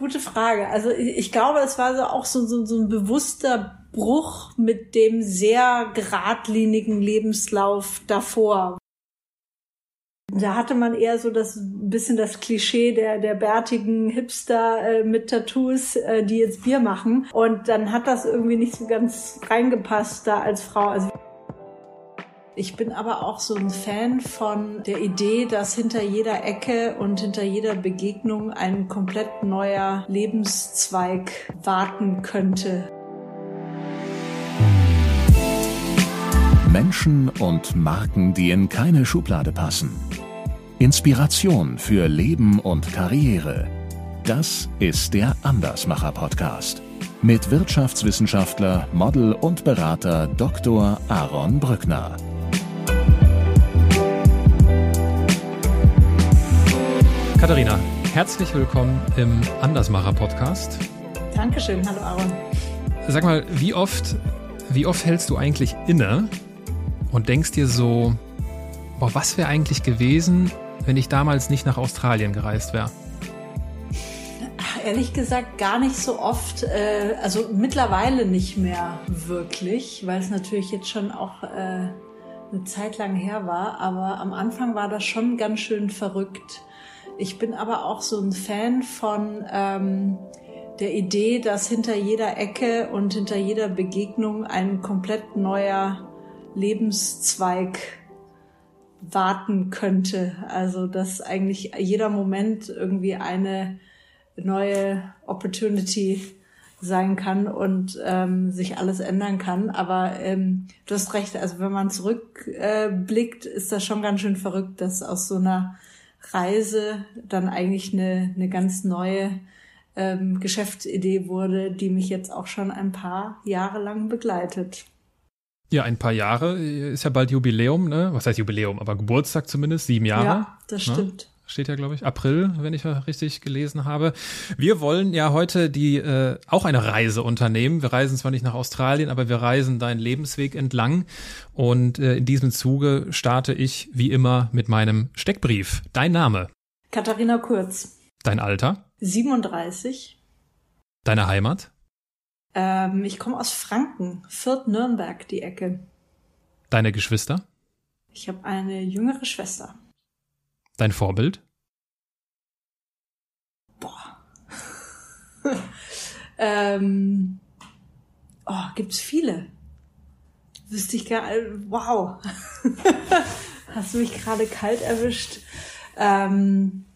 Gute Frage. Also ich, glaube, es war so auch so, so, so ein bewusster Bruch mit dem sehr geradlinigen Lebenslauf davor. Da hatte man eher so das bisschen das Klischee der der bärtigen Hipster äh, mit Tattoos, äh, die jetzt Bier machen. Und dann hat das irgendwie nicht so ganz reingepasst da als Frau. Also ich bin aber auch so ein Fan von der Idee, dass hinter jeder Ecke und hinter jeder Begegnung ein komplett neuer Lebenszweig warten könnte. Menschen und Marken, die in keine Schublade passen. Inspiration für Leben und Karriere. Das ist der Andersmacher Podcast mit Wirtschaftswissenschaftler, Model und Berater Dr. Aaron Brückner. Katharina, herzlich willkommen im Andersmacher Podcast. Dankeschön, hallo Aaron. Sag mal, wie oft, wie oft hältst du eigentlich inne und denkst dir so, boah, was wäre eigentlich gewesen, wenn ich damals nicht nach Australien gereist wäre? Ehrlich gesagt gar nicht so oft, äh, also mittlerweile nicht mehr wirklich, weil es natürlich jetzt schon auch äh, eine Zeit lang her war, aber am Anfang war das schon ganz schön verrückt. Ich bin aber auch so ein Fan von ähm, der Idee, dass hinter jeder Ecke und hinter jeder Begegnung ein komplett neuer Lebenszweig warten könnte. Also dass eigentlich jeder Moment irgendwie eine neue Opportunity sein kann und ähm, sich alles ändern kann. Aber ähm, du hast recht, also wenn man zurückblickt, äh, ist das schon ganz schön verrückt, dass aus so einer Reise dann eigentlich eine, eine ganz neue ähm, Geschäftsidee wurde, die mich jetzt auch schon ein paar Jahre lang begleitet. Ja, ein paar Jahre ist ja bald Jubiläum, ne? Was heißt Jubiläum? Aber Geburtstag zumindest, sieben Jahre. Ja, das ne? stimmt. Steht ja, glaube ich, April, wenn ich richtig gelesen habe. Wir wollen ja heute die äh, auch eine Reise unternehmen. Wir reisen zwar nicht nach Australien, aber wir reisen deinen Lebensweg entlang. Und äh, in diesem Zuge starte ich wie immer mit meinem Steckbrief. Dein Name? Katharina Kurz. Dein Alter? 37. Deine Heimat? Ähm, ich komme aus Franken, Fürth Nürnberg, die Ecke. Deine Geschwister? Ich habe eine jüngere Schwester. Dein Vorbild? Boah. ähm, oh, gibt's viele. Wüsste ich gar, wow. Hast du mich gerade kalt erwischt? Ähm,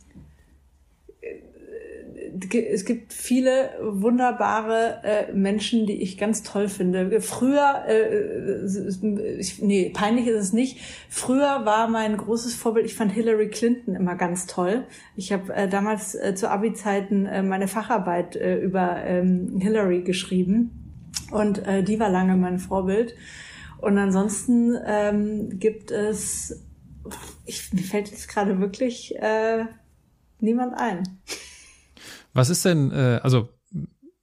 es gibt viele wunderbare äh, Menschen, die ich ganz toll finde. Früher, äh, ich, nee, peinlich ist es nicht. Früher war mein großes Vorbild, ich fand Hillary Clinton immer ganz toll. Ich habe äh, damals äh, zu Abi-Zeiten äh, meine Facharbeit äh, über ähm, Hillary geschrieben und äh, die war lange mein Vorbild. Und ansonsten ähm, gibt es, ich, mir fällt jetzt gerade wirklich äh, niemand ein. Was ist denn, äh, also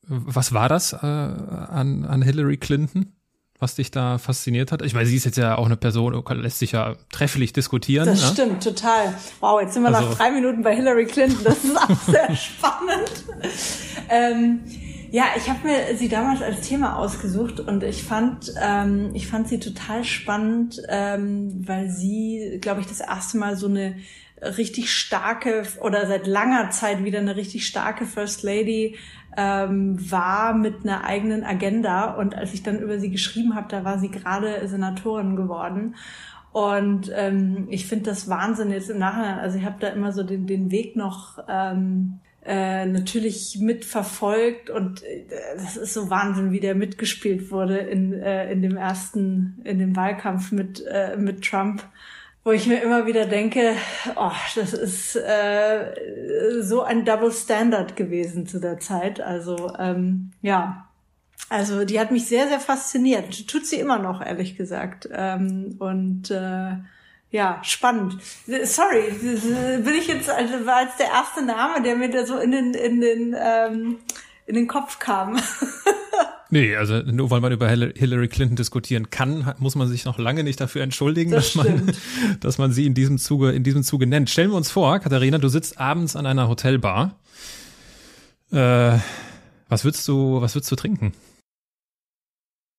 was war das äh, an, an Hillary Clinton? was dich da fasziniert hat? Ich meine, sie ist jetzt ja auch eine Person, lässt sich ja trefflich diskutieren. Das ne? stimmt, total. Wow, jetzt sind wir also, nach drei Minuten bei Hillary Clinton. Das ist auch sehr spannend. Ähm, ja, ich habe mir sie damals als Thema ausgesucht und ich fand, ähm, ich fand sie total spannend, ähm, weil sie, glaube ich, das erste Mal so eine richtig starke oder seit langer Zeit wieder eine richtig starke First Lady ähm, war mit einer eigenen Agenda. Und als ich dann über sie geschrieben habe, da war sie gerade Senatorin geworden. Und ähm, ich finde das Wahnsinn jetzt im Nachhinein. Also ich habe da immer so den, den Weg noch ähm, äh, natürlich mitverfolgt und äh, das ist so Wahnsinn, wie der mitgespielt wurde in, äh, in dem ersten, in dem Wahlkampf mit, äh, mit Trump wo ich mir immer wieder denke, oh, das ist äh, so ein Double Standard gewesen zu der Zeit. Also ähm, ja, also die hat mich sehr, sehr fasziniert. Tut sie immer noch, ehrlich gesagt. Ähm, und äh, ja, spannend. Sorry, bin ich jetzt, also war jetzt der erste Name, der mir da so in den, in den, ähm, in den Kopf kam. Nee, also nur weil man über Hillary Clinton diskutieren kann, muss man sich noch lange nicht dafür entschuldigen, das dass man, dass man sie in diesem Zuge, in diesem Zuge nennt. Stellen wir uns vor, Katharina, du sitzt abends an einer Hotelbar, Äh, was würdest du, was würdest du trinken?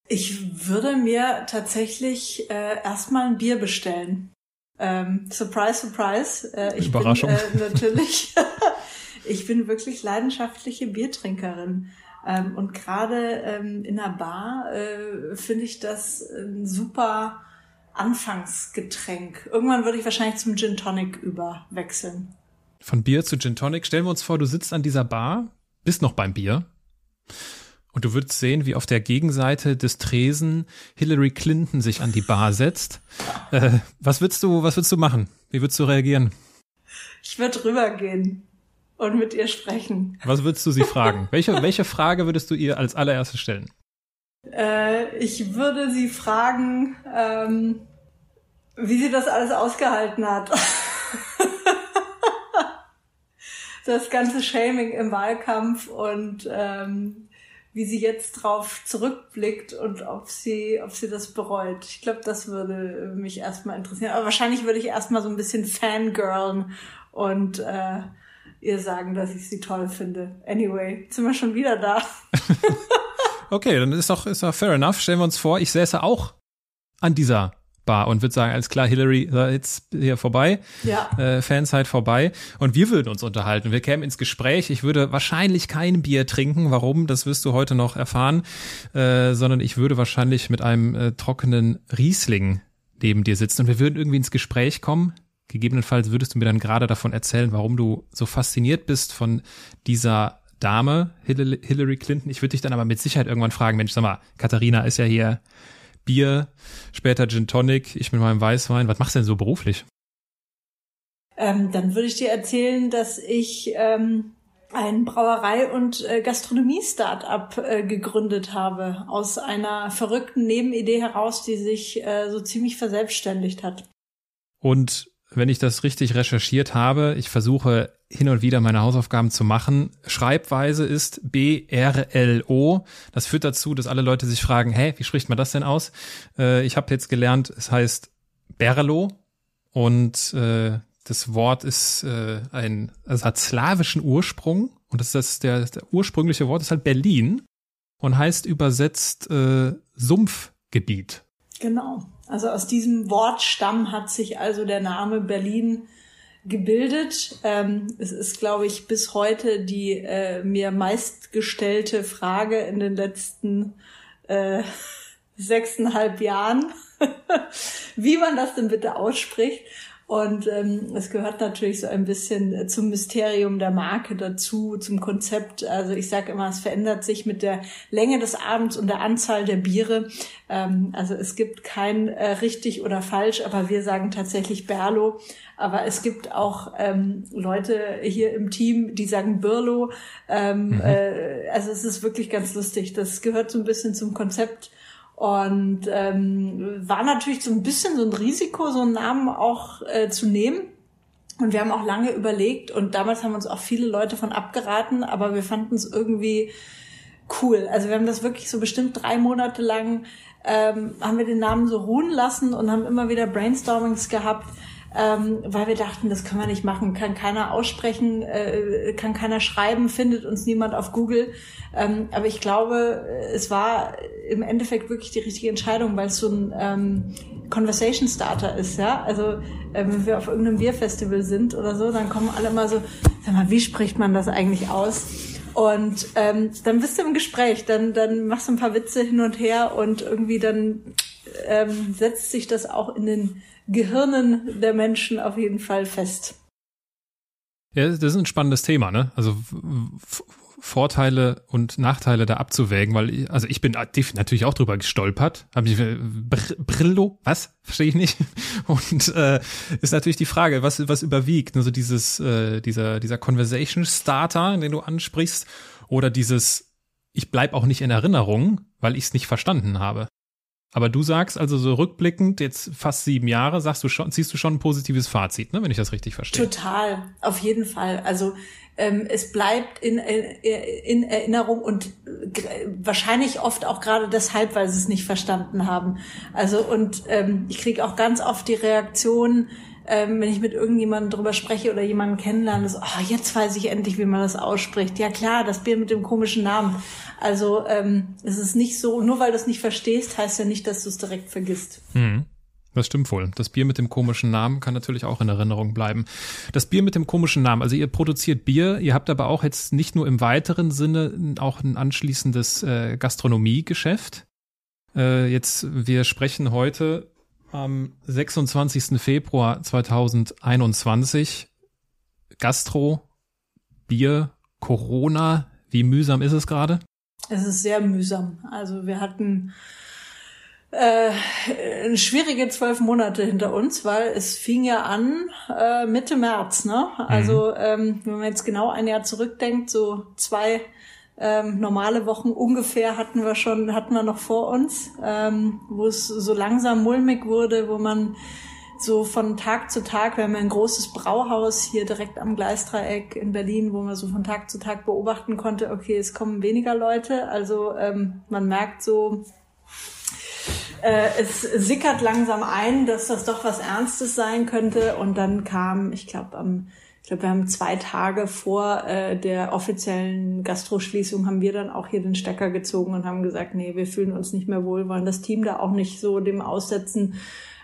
Ich würde mir tatsächlich äh, erstmal ein Bier bestellen. Ähm, surprise, surprise. Äh, ich Überraschung. Bin, äh, natürlich. ich bin wirklich leidenschaftliche Biertrinkerin. Ähm, und gerade ähm, in einer Bar äh, finde ich das ein super Anfangsgetränk. Irgendwann würde ich wahrscheinlich zum Gin Tonic überwechseln. Von Bier zu Gin Tonic. Stellen wir uns vor, du sitzt an dieser Bar, bist noch beim Bier. Und du würdest sehen, wie auf der Gegenseite des Tresen Hillary Clinton sich an die Bar setzt. Äh, was würdest du, was würdest du machen? Wie würdest du reagieren? Ich würde rübergehen und mit ihr sprechen. Was würdest du sie fragen? welche, welche Frage würdest du ihr als allererstes stellen? Äh, ich würde sie fragen, ähm, wie sie das alles ausgehalten hat. das ganze Shaming im Wahlkampf und ähm, wie sie jetzt drauf zurückblickt und ob sie, ob sie das bereut. Ich glaube, das würde mich erstmal interessieren. Aber wahrscheinlich würde ich erstmal so ein bisschen fangirlen und äh, ihr sagen, dass ich sie toll finde. Anyway, sind wir schon wieder da. okay, dann ist doch, ist doch fair enough. Stellen wir uns vor, ich säße auch an dieser Bar und würde sagen, alles klar, Hillary, jetzt hier vorbei, ja. äh, Fanzeit vorbei und wir würden uns unterhalten. Wir kämen ins Gespräch. Ich würde wahrscheinlich kein Bier trinken. Warum? Das wirst du heute noch erfahren. Äh, sondern ich würde wahrscheinlich mit einem äh, trockenen Riesling neben dir sitzen und wir würden irgendwie ins Gespräch kommen. Gegebenenfalls würdest du mir dann gerade davon erzählen, warum du so fasziniert bist von dieser Dame, Hillary Clinton. Ich würde dich dann aber mit Sicherheit irgendwann fragen, Mensch, sag mal, Katharina ist ja hier Bier, später Gin Tonic, ich mit meinem Weißwein. Was machst du denn so beruflich? Ähm, dann würde ich dir erzählen, dass ich ähm, ein Brauerei- und äh, Gastronomie-Startup äh, gegründet habe, aus einer verrückten Nebenidee heraus, die sich äh, so ziemlich verselbstständigt hat. Und wenn ich das richtig recherchiert habe, ich versuche hin und wieder meine Hausaufgaben zu machen. Schreibweise ist B-R-L-O. Das führt dazu, dass alle Leute sich fragen, hä, wie spricht man das denn aus? Äh, ich habe jetzt gelernt, es heißt Berlo und äh, das Wort ist äh, ein, also hat slawischen Ursprung und das ist das, der, der ursprüngliche Wort ist halt Berlin und heißt übersetzt äh, Sumpfgebiet. Genau. Also aus diesem Wortstamm hat sich also der Name Berlin gebildet. Ähm, es ist, glaube ich, bis heute die äh, mir meistgestellte Frage in den letzten äh, sechseinhalb Jahren, wie man das denn bitte ausspricht. Und ähm, es gehört natürlich so ein bisschen äh, zum Mysterium der Marke dazu, zum Konzept. Also ich sage immer, es verändert sich mit der Länge des Abends und der Anzahl der Biere. Ähm, also es gibt kein äh, richtig oder falsch, aber wir sagen tatsächlich Berlo. Aber es gibt auch ähm, Leute hier im Team, die sagen Birlo. Ähm, mhm. äh, also es ist wirklich ganz lustig. Das gehört so ein bisschen zum Konzept und ähm, war natürlich so ein bisschen so ein Risiko, so einen Namen auch äh, zu nehmen. Und wir haben auch lange überlegt und damals haben uns auch viele Leute von abgeraten, aber wir fanden es irgendwie cool. Also wir haben das wirklich so bestimmt drei Monate lang, ähm, haben wir den Namen so ruhen lassen und haben immer wieder Brainstormings gehabt ähm, weil wir dachten, das können wir nicht machen, kann keiner aussprechen, äh, kann keiner schreiben, findet uns niemand auf Google. Ähm, aber ich glaube, es war im Endeffekt wirklich die richtige Entscheidung, weil es so ein ähm, Conversation Starter ist, ja. Also äh, wenn wir auf irgendeinem Bierfestival sind oder so, dann kommen alle immer so, sag mal, wie spricht man das eigentlich aus? Und ähm, dann bist du im Gespräch, dann, dann machst du ein paar Witze hin und her und irgendwie dann ähm, setzt sich das auch in den Gehirnen der Menschen auf jeden Fall fest. Ja, das ist ein spannendes Thema, ne? Also Vorteile und Nachteile da abzuwägen, weil also ich bin natürlich auch drüber gestolpert. Hab ich Br Brillo, was verstehe ich nicht. Und äh, ist natürlich die Frage, was was überwiegt, also dieses äh, dieser dieser Conversation Starter, den du ansprichst, oder dieses ich bleib auch nicht in Erinnerung, weil ich es nicht verstanden habe. Aber du sagst also so rückblickend, jetzt fast sieben Jahre, sagst du schon, ziehst du schon ein positives Fazit, ne, wenn ich das richtig verstehe. Total, auf jeden Fall. Also ähm, es bleibt in, äh, in Erinnerung und äh, wahrscheinlich oft auch gerade deshalb, weil sie es nicht verstanden haben. Also und ähm, ich kriege auch ganz oft die Reaktion, ähm, wenn ich mit irgendjemandem drüber spreche oder jemanden kennenlerne, so, oh, jetzt weiß ich endlich, wie man das ausspricht. Ja klar, das Bier mit dem komischen Namen. Also ähm, es ist nicht so, nur weil du es nicht verstehst, heißt ja nicht, dass du es direkt vergisst. Hm. Das stimmt wohl. Das Bier mit dem komischen Namen kann natürlich auch in Erinnerung bleiben. Das Bier mit dem komischen Namen, also ihr produziert Bier, ihr habt aber auch jetzt nicht nur im weiteren Sinne auch ein anschließendes äh, Gastronomiegeschäft. Äh, jetzt, wir sprechen heute am 26. Februar 2021. Gastro, Bier, Corona. Wie mühsam ist es gerade? Es ist sehr mühsam. Also wir hatten äh, schwierige zwölf Monate hinter uns, weil es fing ja an äh, Mitte März. Ne? Also mhm. ähm, wenn man jetzt genau ein Jahr zurückdenkt, so zwei ähm, normale Wochen ungefähr hatten wir schon, hatten wir noch vor uns, ähm, wo es so langsam mulmig wurde, wo man so von Tag zu Tag, wir haben ein großes Brauhaus hier direkt am Gleisdreieck in Berlin, wo man so von Tag zu Tag beobachten konnte, okay, es kommen weniger Leute. Also ähm, man merkt so, äh, es sickert langsam ein, dass das doch was Ernstes sein könnte. Und dann kam, ich glaube, am glaube, wir haben zwei Tage vor äh, der offiziellen Gastroschließung haben wir dann auch hier den Stecker gezogen und haben gesagt, nee, wir fühlen uns nicht mehr wohl, wollen das Team da auch nicht so dem aussetzen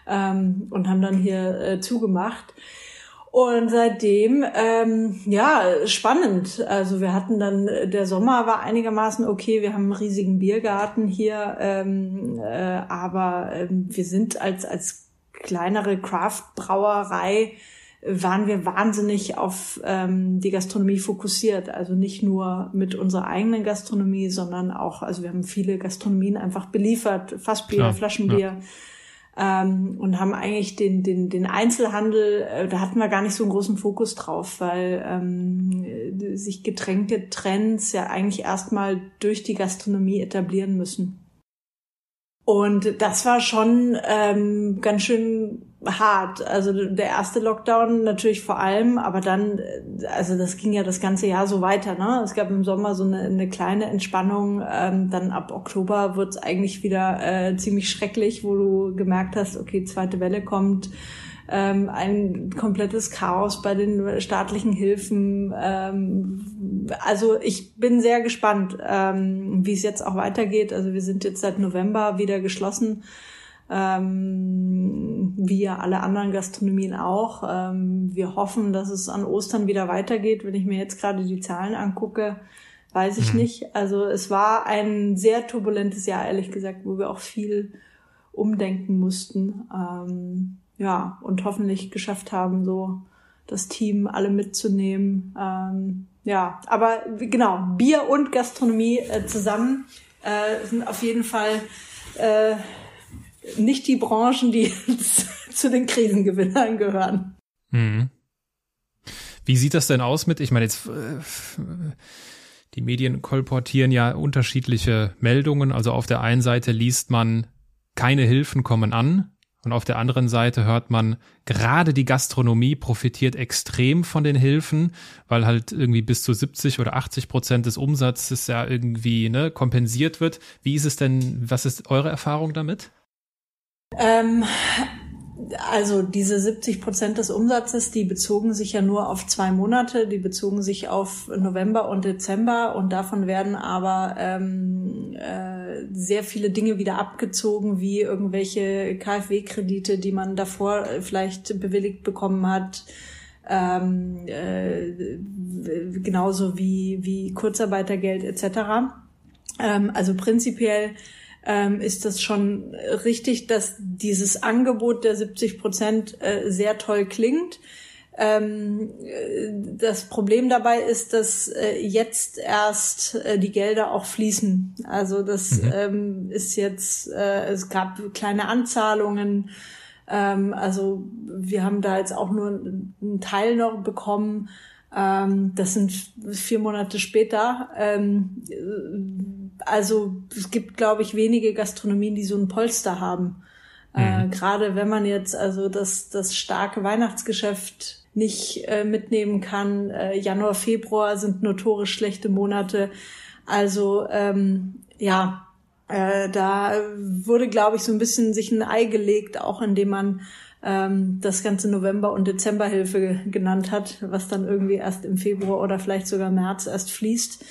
ähm, und haben dann hier äh, zugemacht. Und seitdem, ähm, ja, spannend. Also wir hatten dann, der Sommer war einigermaßen okay, wir haben einen riesigen Biergarten hier, ähm, äh, aber ähm, wir sind als, als kleinere Craft-Brauerei waren wir wahnsinnig auf ähm, die Gastronomie fokussiert. Also nicht nur mit unserer eigenen Gastronomie, sondern auch, also wir haben viele Gastronomien einfach beliefert, Fassbier, Klar, Flaschenbier. Ja ähm, und haben eigentlich den, den, den Einzelhandel, äh, da hatten wir gar nicht so einen großen Fokus drauf, weil ähm, sich Getränketrends ja eigentlich erstmal durch die Gastronomie etablieren müssen. Und das war schon ähm, ganz schön hart. Also der erste Lockdown natürlich vor allem, aber dann, also das ging ja das ganze Jahr so weiter. Ne? Es gab im Sommer so eine, eine kleine Entspannung. Ähm, dann ab Oktober wird es eigentlich wieder äh, ziemlich schrecklich, wo du gemerkt hast, okay, zweite Welle kommt ähm, ein komplettes Chaos bei den staatlichen Hilfen. Ähm, also ich bin sehr gespannt, ähm, wie es jetzt auch weitergeht. Also wir sind jetzt seit November wieder geschlossen, ähm, wie alle anderen Gastronomien auch. Ähm, wir hoffen, dass es an Ostern wieder weitergeht. Wenn ich mir jetzt gerade die Zahlen angucke, weiß ich mhm. nicht. Also es war ein sehr turbulentes Jahr, ehrlich gesagt, wo wir auch viel umdenken mussten. Ähm, ja, und hoffentlich geschafft haben, so das Team alle mitzunehmen. Ähm, ja, aber genau, Bier und Gastronomie äh, zusammen äh, sind auf jeden Fall äh, nicht die Branchen, die zu den Krisengewinnern gehören. Mhm. Wie sieht das denn aus mit, ich meine jetzt, äh, die Medien kolportieren ja unterschiedliche Meldungen. Also auf der einen Seite liest man, keine Hilfen kommen an. Und auf der anderen Seite hört man, gerade die Gastronomie profitiert extrem von den Hilfen, weil halt irgendwie bis zu 70 oder 80 Prozent des Umsatzes ja irgendwie ne, kompensiert wird. Wie ist es denn, was ist eure Erfahrung damit? Ähm, also diese 70 Prozent des Umsatzes, die bezogen sich ja nur auf zwei Monate, die bezogen sich auf November und Dezember und davon werden aber ähm, äh, sehr viele Dinge wieder abgezogen, wie irgendwelche KfW-Kredite, die man davor vielleicht bewilligt bekommen hat. Ähm, äh, genauso wie, wie Kurzarbeitergeld etc. Ähm, also prinzipiell ähm, ist das schon richtig, dass dieses Angebot der 70 Prozent äh, sehr toll klingt. Ähm, äh, das Problem dabei ist, dass äh, jetzt erst äh, die Gelder auch fließen. Also das mhm. ähm, ist jetzt, äh, es gab kleine Anzahlungen. Ähm, also wir haben da jetzt auch nur einen Teil noch bekommen. Ähm, das sind vier Monate später. Also es gibt, glaube ich, wenige Gastronomien, die so ein Polster haben. Äh, mhm. Äh, Gerade wenn man jetzt also das, das starke Weihnachtsgeschäft nicht äh, mitnehmen kann. Äh, Januar, Februar sind notorisch schlechte Monate. Also ähm, ja, äh, da wurde, glaube ich, so ein bisschen sich ein Ei gelegt, auch indem man ähm, das ganze November- und Dezemberhilfe genannt hat, was dann irgendwie erst im Februar oder vielleicht sogar März erst fließt.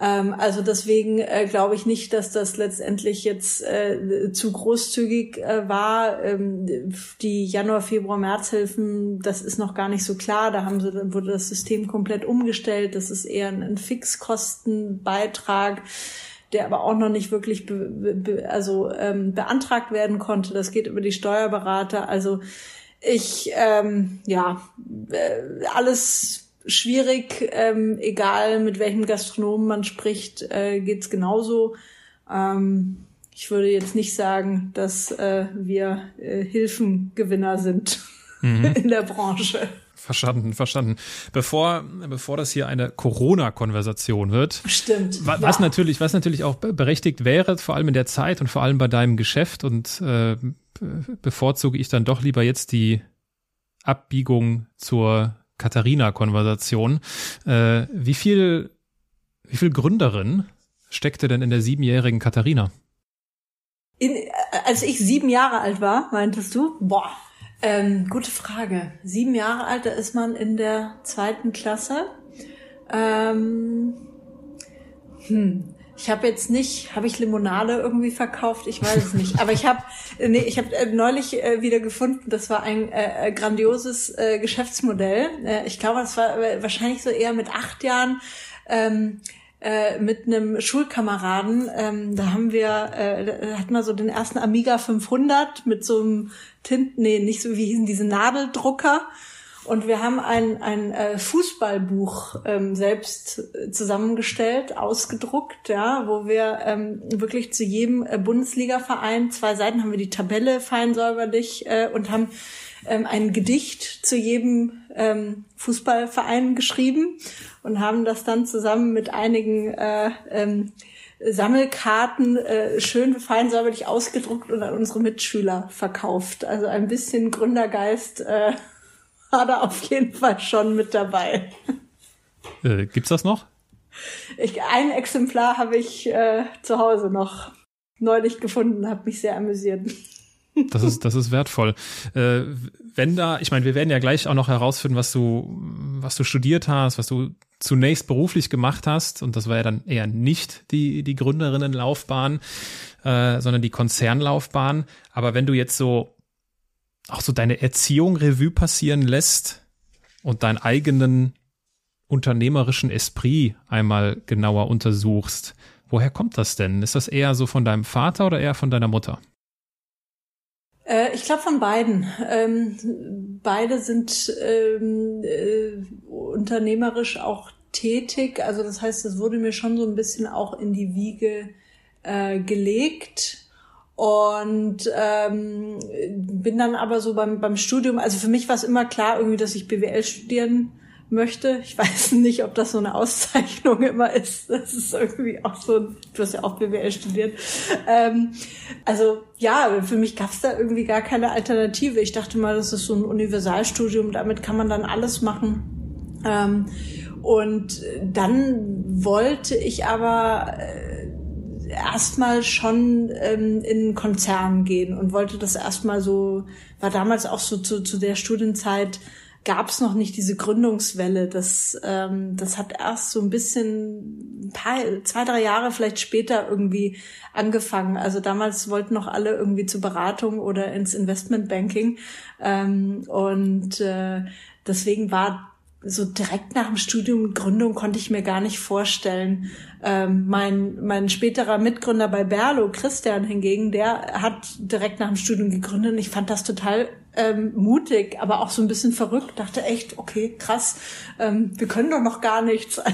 Ähm, also deswegen äh, glaube ich nicht, dass das letztendlich jetzt äh, zu großzügig äh, war. Ähm, die Januar, Februar, Märzhilfen, das ist noch gar nicht so klar. Da haben sie, wurde das System komplett umgestellt. Das ist eher ein, ein Fixkostenbeitrag der aber auch noch nicht wirklich be, be, also ähm, beantragt werden konnte. Das geht über die Steuerberater. Also ich ähm, ja äh, alles schwierig, ähm, egal mit welchem Gastronomen man spricht, äh, geht's genauso. Ähm, ich würde jetzt nicht sagen, dass äh, wir äh, Hilfengewinner sind mhm. in der Branche. Verstanden, verstanden. Bevor, bevor das hier eine Corona-Konversation wird. Stimmt. Was, ja. natürlich, was natürlich auch berechtigt wäre, vor allem in der Zeit und vor allem bei deinem Geschäft und äh, bevorzuge ich dann doch lieber jetzt die Abbiegung zur Katharina-Konversation. Äh, wie viel, wie viel Gründerin steckte denn in der siebenjährigen Katharina? In, äh, als ich sieben Jahre alt war, meintest du? Boah, ähm, gute Frage. Sieben Jahre alt, da ist man in der zweiten Klasse. Ähm, hm. Ich habe jetzt nicht, habe ich Limonade irgendwie verkauft? Ich weiß es nicht. Aber ich habe, nee, ich habe äh, neulich äh, wieder gefunden. Das war ein äh, äh grandioses äh, Geschäftsmodell. Äh, ich glaube, das war äh, wahrscheinlich so eher mit acht Jahren. Ähm, äh, mit einem Schulkameraden, ähm, da haben wir, äh, hatten wir so den ersten Amiga 500 mit so einem Tint, nee, nicht so, wie hießen diese Nadeldrucker. Und wir haben ein, ein äh, Fußballbuch ähm, selbst zusammengestellt, ausgedruckt, ja, wo wir ähm, wirklich zu jedem äh, Bundesliga-Verein, zwei Seiten haben wir die Tabelle fein säuberlich äh, und haben ähm, ein Gedicht zu jedem ähm, Fußballverein geschrieben und haben das dann zusammen mit einigen äh, ähm, Sammelkarten äh, schön fein säuberlich ausgedruckt und an unsere Mitschüler verkauft. Also ein bisschen Gründergeist äh, war da auf jeden Fall schon mit dabei. Äh, gibt's das noch? Ich, ein Exemplar habe ich äh, zu Hause noch neulich gefunden, habe mich sehr amüsiert. Das ist, das ist wertvoll. Äh, wenn da, ich meine, wir werden ja gleich auch noch herausfinden, was du, was du studiert hast, was du zunächst beruflich gemacht hast. Und das war ja dann eher nicht die, die Gründerinnenlaufbahn, äh, sondern die Konzernlaufbahn. Aber wenn du jetzt so auch so deine Erziehung Revue passieren lässt und deinen eigenen unternehmerischen Esprit einmal genauer untersuchst, woher kommt das denn? Ist das eher so von deinem Vater oder eher von deiner Mutter? Äh, ich glaube von beiden. Ähm, beide sind ähm, äh, unternehmerisch auch tätig. Also das heißt, es wurde mir schon so ein bisschen auch in die Wiege äh, gelegt. Und ähm, bin dann aber so beim, beim Studium, also für mich war es immer klar irgendwie, dass ich BWL studieren möchte. Ich weiß nicht, ob das so eine Auszeichnung immer ist. Das ist irgendwie auch so, du hast ja auch BWL studiert. Ähm, also ja, für mich gab es da irgendwie gar keine Alternative. Ich dachte mal, das ist so ein Universalstudium, damit kann man dann alles machen. Ähm, und dann wollte ich aber äh, erstmal schon ähm, in Konzern gehen und wollte das erstmal so, war damals auch so zu, zu der Studienzeit, gab es noch nicht diese Gründungswelle. Das, ähm, das hat erst so ein bisschen, ein paar, zwei, drei Jahre vielleicht später irgendwie angefangen. Also damals wollten noch alle irgendwie zur Beratung oder ins Investmentbanking. Ähm, und äh, deswegen war so direkt nach dem Studium Gründung konnte ich mir gar nicht vorstellen. Ähm, mein, mein späterer Mitgründer bei Berlo, Christian hingegen, der hat direkt nach dem Studium gegründet und ich fand das total ähm, mutig, aber auch so ein bisschen verrückt. Dachte echt, okay, krass, ähm, wir können doch noch gar nichts.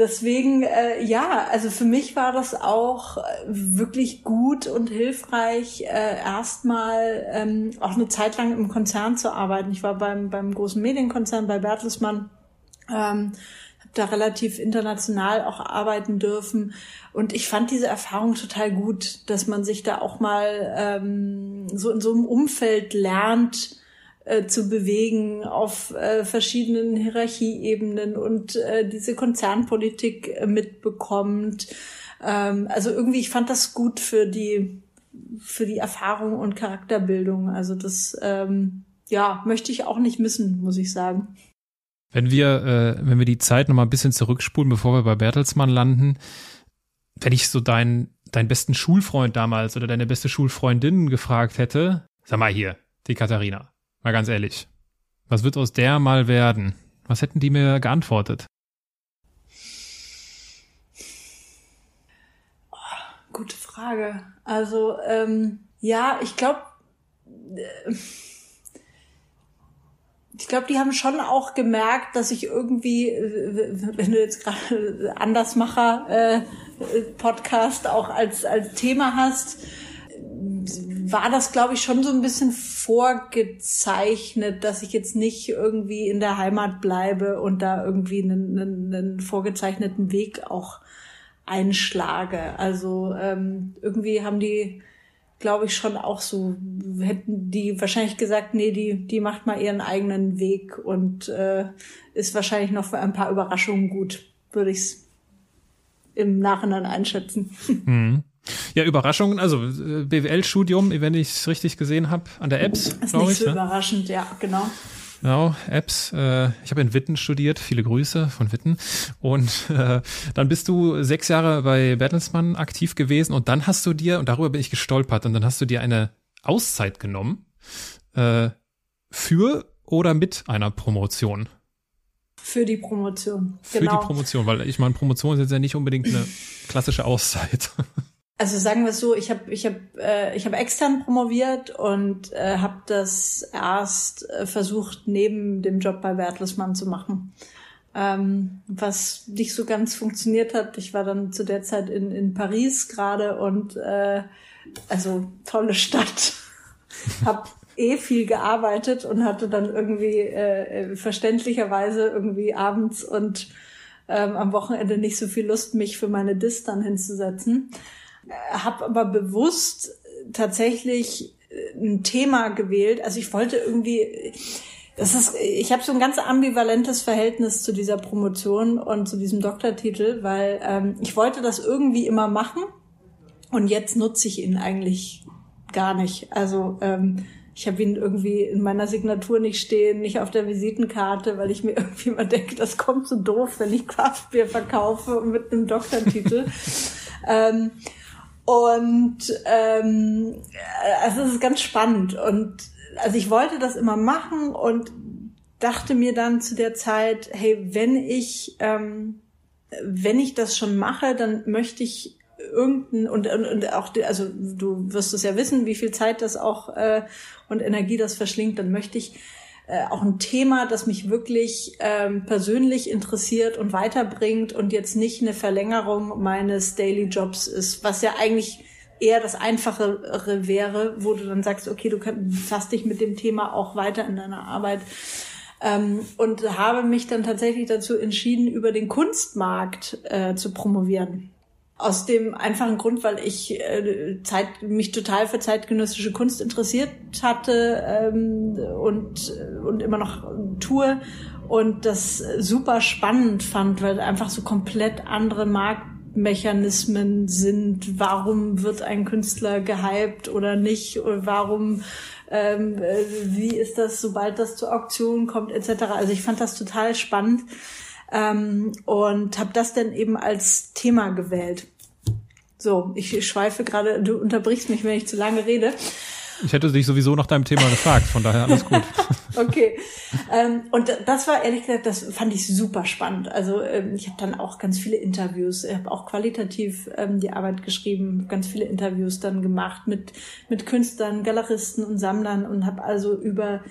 deswegen, äh, ja, also für mich war das auch äh, wirklich gut und hilfreich, äh, erstmal ähm, auch eine Zeit lang im Konzern zu arbeiten. Ich war beim, beim großen Medienkonzern bei Bertelsmann. Ähm, habe da relativ international auch arbeiten dürfen und ich fand diese Erfahrung total gut, dass man sich da auch mal ähm, so in so einem Umfeld lernt, äh, zu bewegen auf äh, verschiedenen Hierarchieebenen und äh, diese Konzernpolitik äh, mitbekommt. Ähm, also irgendwie, ich fand das gut für die für die Erfahrung und Charakterbildung. Also das ähm, ja möchte ich auch nicht missen, muss ich sagen. Wenn wir, äh, wenn wir die Zeit noch mal ein bisschen zurückspulen, bevor wir bei Bertelsmann landen, wenn ich so deinen, deinen besten Schulfreund damals oder deine beste Schulfreundin gefragt hätte, sag mal hier, die Katharina, mal ganz ehrlich, was wird aus der mal werden? Was hätten die mir geantwortet? Gute Frage. Also, ähm, ja, ich glaube, äh, ich glaube, die haben schon auch gemerkt, dass ich irgendwie, wenn du jetzt gerade Andersmacher äh, Podcast auch als als Thema hast, war das, glaube ich, schon so ein bisschen vorgezeichnet, dass ich jetzt nicht irgendwie in der Heimat bleibe und da irgendwie einen, einen, einen vorgezeichneten Weg auch einschlage. Also ähm, irgendwie haben die glaube ich, schon auch so, hätten die wahrscheinlich gesagt, nee, die, die macht mal ihren eigenen Weg und äh, ist wahrscheinlich noch für ein paar Überraschungen gut, würde ich es im Nachhinein einschätzen. Mhm. Ja, Überraschungen, also äh, BWL-Studium, wenn ich es richtig gesehen habe, an der Apps, ich. Nicht so ne? überraschend, ja, genau. Genau, Apps. Äh, ich habe in Witten studiert. Viele Grüße von Witten. Und äh, dann bist du sechs Jahre bei Bertelsmann aktiv gewesen und dann hast du dir, und darüber bin ich gestolpert, und dann hast du dir eine Auszeit genommen äh, für oder mit einer Promotion. Für die Promotion. Für genau. die Promotion, weil ich meine, Promotion ist jetzt ja nicht unbedingt eine klassische Auszeit. Also sagen wir es so, ich habe ich hab, äh, ich hab extern promoviert und äh, habe das erst äh, versucht, neben dem Job bei Bertelsmann zu machen. Ähm, was nicht so ganz funktioniert hat. Ich war dann zu der Zeit in, in Paris gerade und äh, also tolle Stadt. hab eh viel gearbeitet und hatte dann irgendwie äh, verständlicherweise irgendwie abends und ähm, am Wochenende nicht so viel Lust, mich für meine Dis dann hinzusetzen habe aber bewusst tatsächlich äh, ein Thema gewählt. Also ich wollte irgendwie, das ist, ich habe so ein ganz ambivalentes Verhältnis zu dieser Promotion und zu diesem Doktortitel, weil ähm, ich wollte das irgendwie immer machen und jetzt nutze ich ihn eigentlich gar nicht. Also ähm, ich habe ihn irgendwie in meiner Signatur nicht stehen, nicht auf der Visitenkarte, weil ich mir irgendwie mal denke, das kommt so doof, wenn ich Craftbeer verkaufe mit einem Doktortitel. ähm, und ähm, also es ist ganz spannend. Und also ich wollte das immer machen und dachte mir dann zu der Zeit, hey, wenn ich ähm, wenn ich das schon mache, dann möchte ich irgendein und, und, und auch also du wirst es ja wissen, wie viel Zeit das auch äh, und Energie das verschlingt, dann möchte ich äh, auch ein Thema, das mich wirklich ähm, persönlich interessiert und weiterbringt und jetzt nicht eine Verlängerung meines Daily Jobs ist, was ja eigentlich eher das Einfachere wäre, wo du dann sagst, okay, du befasst dich mit dem Thema auch weiter in deiner Arbeit. Ähm, und habe mich dann tatsächlich dazu entschieden, über den Kunstmarkt äh, zu promovieren. Aus dem einfachen Grund, weil ich äh, Zeit, mich total für zeitgenössische Kunst interessiert hatte ähm, und, und immer noch tue und das super spannend fand, weil einfach so komplett andere Marktmechanismen sind. Warum wird ein Künstler gehypt oder nicht? Oder warum ähm, äh, wie ist das, sobald das zur Auktion kommt, etc. Also ich fand das total spannend ähm, und habe das dann eben als Thema gewählt. So, ich schweife gerade, du unterbrichst mich, wenn ich zu lange rede. Ich hätte dich sowieso nach deinem Thema gefragt, von daher alles gut. okay. Ähm, und das war ehrlich gesagt, das fand ich super spannend. Also ähm, ich habe dann auch ganz viele Interviews, ich habe auch qualitativ ähm, die Arbeit geschrieben, ganz viele Interviews dann gemacht mit, mit Künstlern, Galeristen und Sammlern und habe also über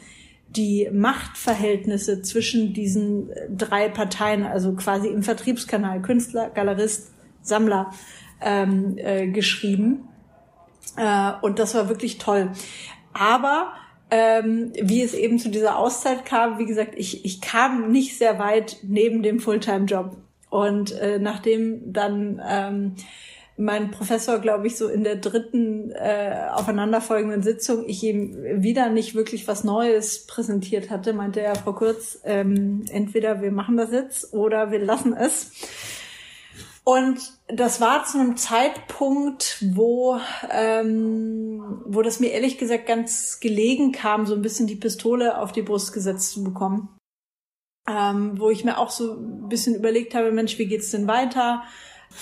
die Machtverhältnisse zwischen diesen äh, drei Parteien, also quasi im Vertriebskanal Künstler, Galerist, Sammler, ähm, äh, geschrieben. Äh, und das war wirklich toll. Aber ähm, wie es eben zu dieser Auszeit kam, wie gesagt, ich, ich kam nicht sehr weit neben dem Fulltime-Job. Und äh, nachdem dann ähm, mein Professor, glaube ich, so in der dritten äh, aufeinanderfolgenden Sitzung ich ihm wieder nicht wirklich was Neues präsentiert hatte, meinte er, Frau Kurz, ähm, entweder wir machen das jetzt oder wir lassen es. Und das war zu einem Zeitpunkt, wo, ähm, wo das mir ehrlich gesagt ganz gelegen kam, so ein bisschen die Pistole auf die Brust gesetzt zu bekommen. Ähm, wo ich mir auch so ein bisschen überlegt habe, Mensch, wie geht's denn weiter?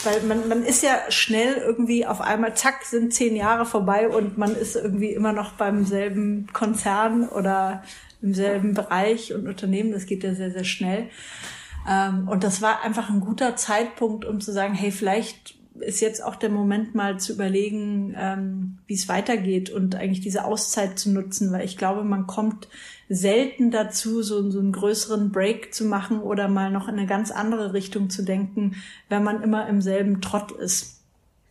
Weil man, man ist ja schnell irgendwie auf einmal, zack, sind zehn Jahre vorbei und man ist irgendwie immer noch beim selben Konzern oder im selben Bereich und Unternehmen. Das geht ja sehr, sehr schnell. Ähm, und das war einfach ein guter Zeitpunkt, um zu sagen, hey, vielleicht ist jetzt auch der Moment mal zu überlegen, ähm, wie es weitergeht und eigentlich diese Auszeit zu nutzen, weil ich glaube, man kommt selten dazu, so, so einen größeren Break zu machen oder mal noch in eine ganz andere Richtung zu denken, wenn man immer im selben Trott ist.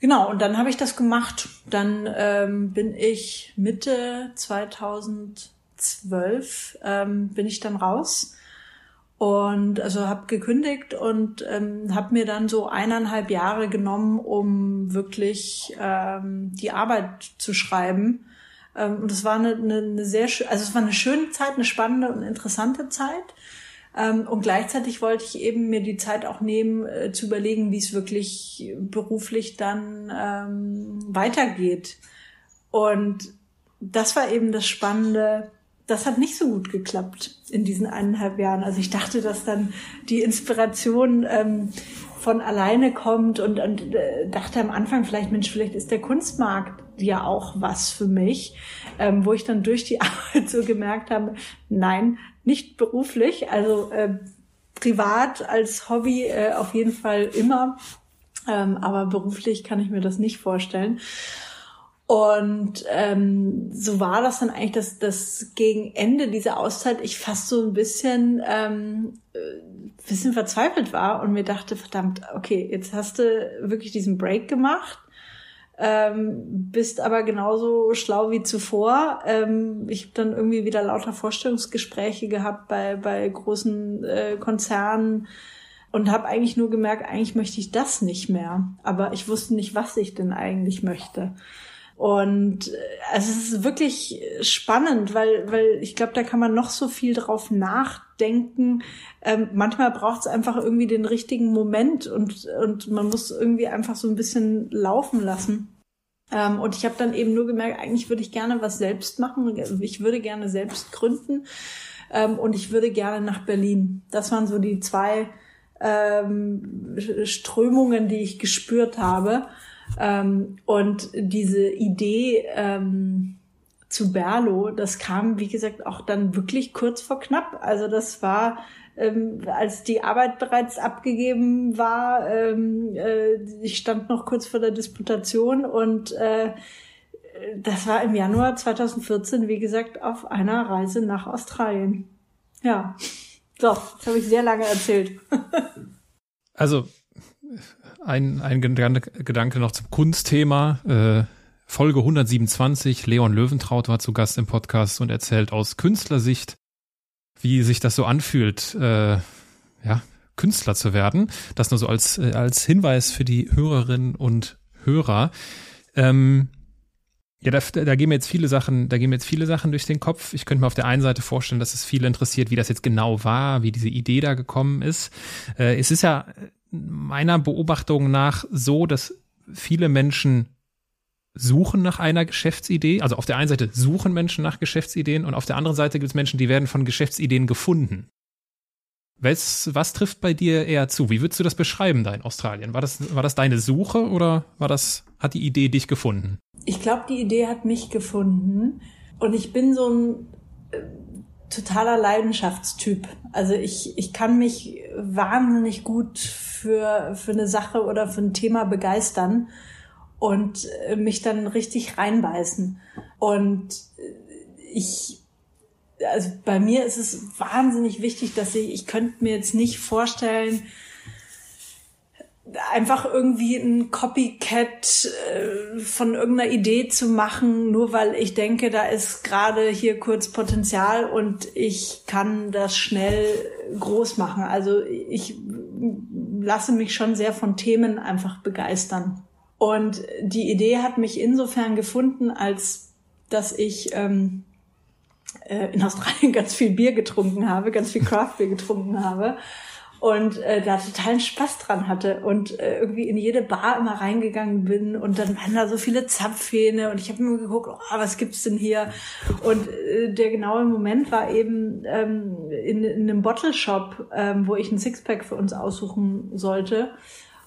Genau, und dann habe ich das gemacht. Dann ähm, bin ich Mitte 2012 ähm, bin ich dann raus und also habe gekündigt und ähm, habe mir dann so eineinhalb Jahre genommen, um wirklich ähm, die Arbeit zu schreiben. Ähm, und es war eine, eine, eine sehr, also es war eine schöne Zeit, eine spannende und interessante Zeit. Ähm, und gleichzeitig wollte ich eben mir die Zeit auch nehmen, äh, zu überlegen, wie es wirklich beruflich dann ähm, weitergeht. Und das war eben das Spannende das hat nicht so gut geklappt in diesen eineinhalb Jahren. Also ich dachte, dass dann die Inspiration ähm, von alleine kommt und, und äh, dachte am Anfang vielleicht, Mensch, vielleicht ist der Kunstmarkt ja auch was für mich, ähm, wo ich dann durch die Arbeit so gemerkt habe, nein, nicht beruflich, also äh, privat als Hobby äh, auf jeden Fall immer, ähm, aber beruflich kann ich mir das nicht vorstellen. Und ähm, so war das dann eigentlich, dass das gegen Ende dieser Auszeit ich fast so ein bisschen ähm, äh, bisschen verzweifelt war und mir dachte, verdammt, okay, jetzt hast du wirklich diesen Break gemacht, ähm, bist aber genauso schlau wie zuvor. Ähm, ich habe dann irgendwie wieder lauter Vorstellungsgespräche gehabt bei, bei großen äh, Konzernen und habe eigentlich nur gemerkt, eigentlich möchte ich das nicht mehr. Aber ich wusste nicht, was ich denn eigentlich möchte. Und äh, also es ist wirklich spannend, weil, weil ich glaube, da kann man noch so viel drauf nachdenken. Ähm, manchmal braucht es einfach irgendwie den richtigen Moment und, und man muss irgendwie einfach so ein bisschen laufen lassen. Ähm, und ich habe dann eben nur gemerkt, eigentlich würde ich gerne was selbst machen. Ich würde gerne selbst gründen ähm, und ich würde gerne nach Berlin. Das waren so die zwei ähm, Strömungen, die ich gespürt habe. Ähm, und diese Idee ähm, zu Berlo, das kam, wie gesagt, auch dann wirklich kurz vor knapp. Also das war, ähm, als die Arbeit bereits abgegeben war, ähm, äh, ich stand noch kurz vor der Disputation und äh, das war im Januar 2014, wie gesagt, auf einer Reise nach Australien. Ja, so, das habe ich sehr lange erzählt. also ein, ein Gedanke noch zum Kunstthema. Äh, Folge 127, Leon Löwentraut war zu Gast im Podcast und erzählt aus Künstlersicht, wie sich das so anfühlt, äh, ja, Künstler zu werden. Das nur so als, äh, als Hinweis für die Hörerinnen und Hörer. Ähm, ja, da, da gehen mir jetzt viele Sachen, da gehen mir jetzt viele Sachen durch den Kopf. Ich könnte mir auf der einen Seite vorstellen, dass es viele interessiert, wie das jetzt genau war, wie diese Idee da gekommen ist. Äh, es ist ja meiner Beobachtung nach so, dass viele Menschen suchen nach einer Geschäftsidee. Also auf der einen Seite suchen Menschen nach Geschäftsideen und auf der anderen Seite gibt es Menschen, die werden von Geschäftsideen gefunden. Was, was trifft bei dir eher zu? Wie würdest du das beschreiben da in Australien? War das, war das deine Suche oder war das, hat die Idee dich gefunden? Ich glaube, die Idee hat mich gefunden. Und ich bin so ein äh, totaler Leidenschaftstyp. Also ich, ich kann mich wahnsinnig gut für, für eine Sache oder für ein Thema begeistern und äh, mich dann richtig reinbeißen. Und äh, ich, also bei mir ist es wahnsinnig wichtig, dass ich, ich könnte mir jetzt nicht vorstellen, einfach irgendwie ein Copycat äh, von irgendeiner Idee zu machen, nur weil ich denke, da ist gerade hier kurz Potenzial und ich kann das schnell groß machen. Also ich lasse mich schon sehr von Themen einfach begeistern. Und die Idee hat mich insofern gefunden, als dass ich ähm, äh, in Australien ganz viel Bier getrunken habe, ganz viel Craftbier getrunken habe und äh, da totalen Spaß dran hatte und äh, irgendwie in jede Bar immer reingegangen bin und dann waren da so viele Zapfhähne und ich habe immer geguckt, oh, was gibt's denn hier? Und äh, der genaue Moment war eben ähm, in, in einem Bottle Shop, ähm, wo ich ein Sixpack für uns aussuchen sollte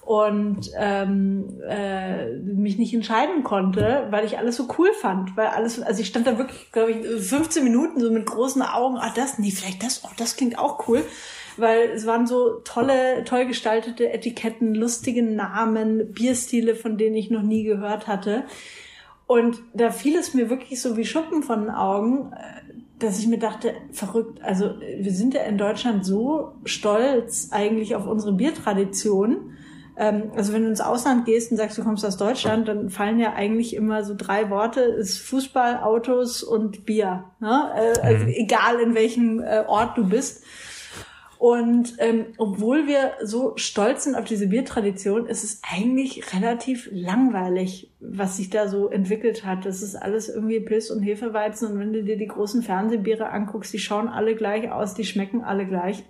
und ähm, äh, mich nicht entscheiden konnte, weil ich alles so cool fand, weil alles, also ich stand da wirklich, glaube ich, 15 Minuten so mit großen Augen, ah das, nee, vielleicht das, oh, das klingt auch cool weil es waren so tolle, toll gestaltete Etiketten, lustige Namen, Bierstile, von denen ich noch nie gehört hatte. Und da fiel es mir wirklich so wie Schuppen von den Augen, äh, dass ich mir dachte, verrückt, also wir sind ja in Deutschland so stolz eigentlich auf unsere Biertradition. Ähm, also wenn du ins Ausland gehst und sagst, du kommst aus Deutschland, dann fallen ja eigentlich immer so drei Worte, ist Fußball, Autos und Bier. Ne? Äh, also mhm. egal in welchem äh, Ort du bist. Und ähm, obwohl wir so stolz sind auf diese Biertradition, ist es eigentlich relativ langweilig, was sich da so entwickelt hat. Das ist alles irgendwie Pilz und Hefeweizen. Und wenn du dir die großen Fernsehbiere anguckst, die schauen alle gleich aus, die schmecken alle gleich.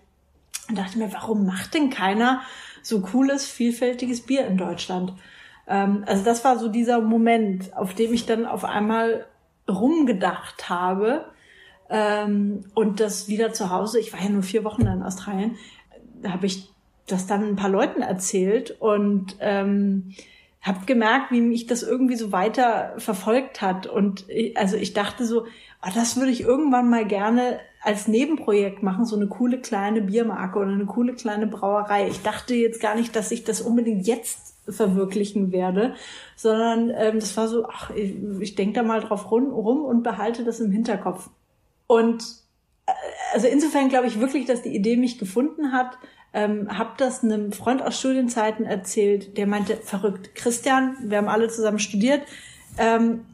Und dachte mir, warum macht denn keiner so cooles, vielfältiges Bier in Deutschland? Ähm, also das war so dieser Moment, auf dem ich dann auf einmal rumgedacht habe ähm, und das wieder zu Hause, ich war ja nur vier Wochen in Australien, da habe ich das dann ein paar Leuten erzählt und ähm, habe gemerkt, wie mich das irgendwie so weiter verfolgt hat. Und ich, also ich dachte so, oh, das würde ich irgendwann mal gerne als Nebenprojekt machen, so eine coole kleine Biermarke oder eine coole kleine Brauerei. Ich dachte jetzt gar nicht, dass ich das unbedingt jetzt verwirklichen werde, sondern ähm, das war so, ach, ich, ich denke da mal drauf rum, rum und behalte das im Hinterkopf. Und äh, also insofern glaube ich wirklich, dass die Idee mich gefunden hat. Ähm, hab das einem Freund aus Studienzeiten erzählt, der meinte, verrückt, Christian, wir haben alle zusammen studiert, ähm,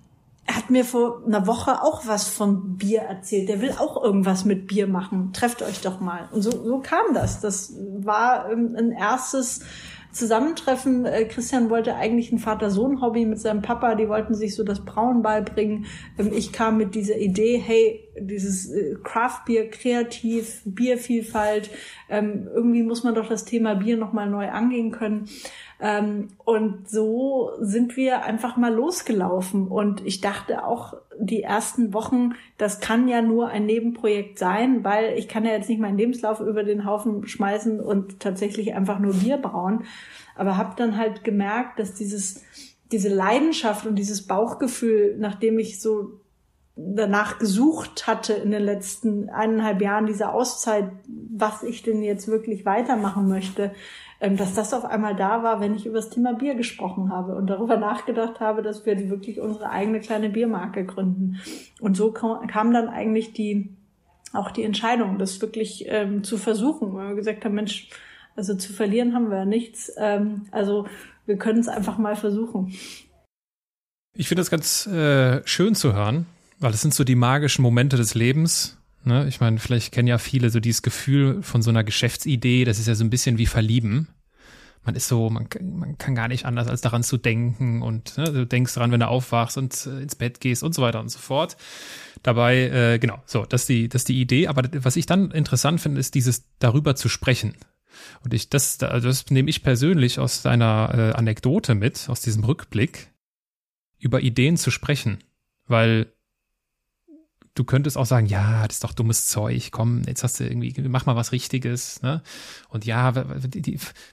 hat mir vor einer Woche auch was von Bier erzählt. Der will auch irgendwas mit Bier machen. Trefft euch doch mal. Und so, so kam das. Das war ähm, ein erstes Zusammentreffen. Äh, Christian wollte eigentlich ein Vater-Sohn-Hobby mit seinem Papa, die wollten sich so das Brauen beibringen. Ähm, ich kam mit dieser Idee, hey, dieses äh, Craft-Bier kreativ, Biervielfalt, ähm, irgendwie muss man doch das Thema Bier nochmal neu angehen können. Ähm, und so sind wir einfach mal losgelaufen. Und ich dachte auch die ersten Wochen, das kann ja nur ein Nebenprojekt sein, weil ich kann ja jetzt nicht meinen Lebenslauf über den Haufen schmeißen und tatsächlich einfach nur Bier brauen. Aber habe dann halt gemerkt, dass dieses, diese Leidenschaft und dieses Bauchgefühl, nachdem ich so danach gesucht hatte in den letzten eineinhalb Jahren dieser Auszeit, was ich denn jetzt wirklich weitermachen möchte, dass das auf einmal da war, wenn ich über das Thema Bier gesprochen habe und darüber nachgedacht habe, dass wir wirklich unsere eigene kleine Biermarke gründen. Und so kam dann eigentlich die auch die Entscheidung, das wirklich ähm, zu versuchen, weil wir gesagt haben, Mensch, also zu verlieren haben wir ja nichts. Ähm, also wir können es einfach mal versuchen. Ich finde das ganz äh, schön zu hören, weil es sind so die magischen Momente des Lebens, Ne? Ich meine, vielleicht kennen ja viele so dieses Gefühl von so einer Geschäftsidee, das ist ja so ein bisschen wie Verlieben. Man ist so, man, man kann gar nicht anders, als daran zu denken und ne, du denkst daran, wenn du aufwachst und äh, ins Bett gehst und so weiter und so fort. Dabei, äh, genau, so, das ist die, das ist die Idee. Aber was ich dann interessant finde, ist dieses darüber zu sprechen. Und ich, das, also das nehme ich persönlich aus deiner äh, Anekdote mit, aus diesem Rückblick, über Ideen zu sprechen. Weil du könntest auch sagen, ja, das ist doch dummes Zeug, komm, jetzt hast du irgendwie, mach mal was Richtiges, ne? Und ja, wer,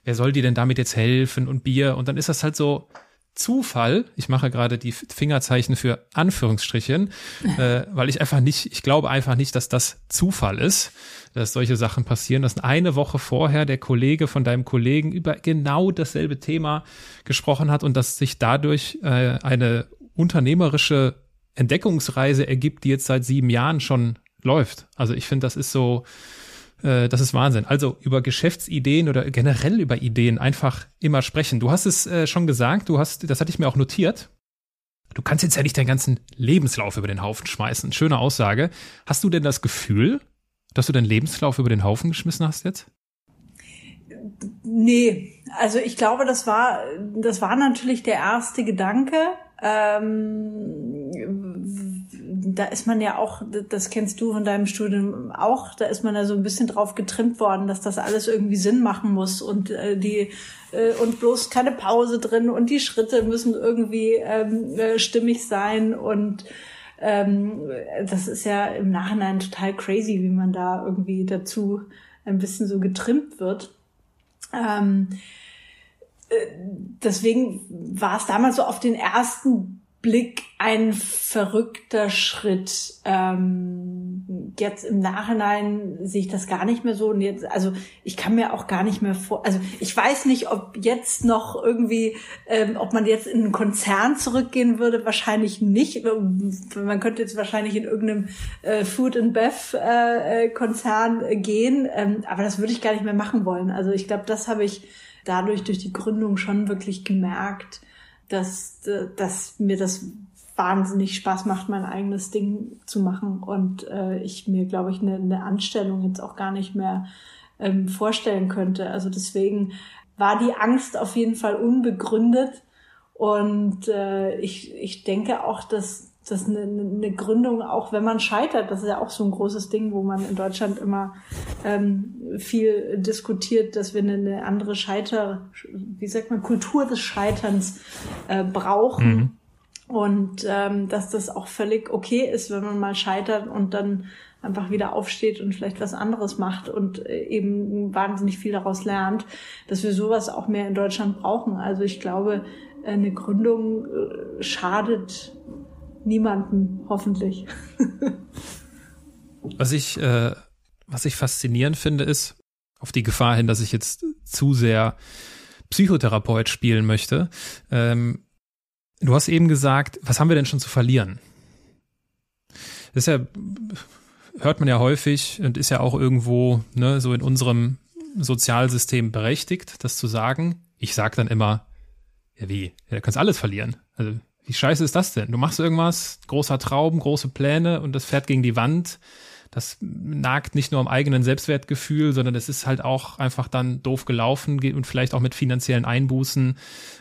wer soll dir denn damit jetzt helfen und Bier? Und dann ist das halt so Zufall. Ich mache gerade die Fingerzeichen für Anführungsstrichen, äh, weil ich einfach nicht, ich glaube einfach nicht, dass das Zufall ist, dass solche Sachen passieren, dass eine Woche vorher der Kollege von deinem Kollegen über genau dasselbe Thema gesprochen hat und dass sich dadurch äh, eine unternehmerische Entdeckungsreise ergibt, die jetzt seit sieben Jahren schon läuft. Also ich finde, das ist so, äh, das ist Wahnsinn. Also über Geschäftsideen oder generell über Ideen einfach immer sprechen. Du hast es äh, schon gesagt, du hast, das hatte ich mir auch notiert. Du kannst jetzt ja nicht deinen ganzen Lebenslauf über den Haufen schmeißen. Schöne Aussage. Hast du denn das Gefühl, dass du deinen Lebenslauf über den Haufen geschmissen hast jetzt? Nee, also ich glaube, das war, das war natürlich der erste Gedanke. Ähm, da ist man ja auch, das kennst du von deinem Studium auch, da ist man ja so ein bisschen drauf getrimmt worden, dass das alles irgendwie Sinn machen muss und äh, die äh, und bloß keine Pause drin und die Schritte müssen irgendwie ähm, äh, stimmig sein und ähm, das ist ja im Nachhinein total crazy, wie man da irgendwie dazu ein bisschen so getrimmt wird. Ähm, äh, deswegen war es damals so auf den ersten Blick ein verrückter Schritt. Ähm, jetzt im Nachhinein sehe ich das gar nicht mehr so. Und jetzt, also ich kann mir auch gar nicht mehr vor, also ich weiß nicht, ob jetzt noch irgendwie, ähm, ob man jetzt in einen Konzern zurückgehen würde, wahrscheinlich nicht. Man könnte jetzt wahrscheinlich in irgendeinem äh, Food and Bev äh, Konzern äh, gehen, ähm, aber das würde ich gar nicht mehr machen wollen. Also ich glaube, das habe ich dadurch durch die Gründung schon wirklich gemerkt dass, dass mir das wahnsinnig Spaß macht, mein eigenes Ding zu machen und äh, ich mir, glaube ich, eine, eine Anstellung jetzt auch gar nicht mehr ähm, vorstellen könnte. Also deswegen war die Angst auf jeden Fall unbegründet und äh, ich, ich denke auch, dass das eine, eine Gründung, auch wenn man scheitert, das ist ja auch so ein großes Ding, wo man in Deutschland immer ähm, viel diskutiert, dass wir eine, eine andere Scheiter, wie sagt man, Kultur des Scheiterns äh, brauchen. Mhm. Und ähm, dass das auch völlig okay ist, wenn man mal scheitert und dann einfach wieder aufsteht und vielleicht was anderes macht und äh, eben wahnsinnig viel daraus lernt, dass wir sowas auch mehr in Deutschland brauchen. Also ich glaube, eine Gründung äh, schadet niemanden, hoffentlich. was ich, äh, was ich faszinierend finde, ist, auf die Gefahr hin, dass ich jetzt zu sehr Psychotherapeut spielen möchte. Ähm, du hast eben gesagt, was haben wir denn schon zu verlieren? Das ist ja, hört man ja häufig und ist ja auch irgendwo ne, so in unserem Sozialsystem berechtigt, das zu sagen. Ich sage dann immer, ja wie, ja, du kannst alles verlieren. Also wie scheiße ist das denn? Du machst irgendwas, großer Traum, große Pläne und das fährt gegen die Wand. Das nagt nicht nur am eigenen Selbstwertgefühl, sondern es ist halt auch einfach dann doof gelaufen und vielleicht auch mit finanziellen Einbußen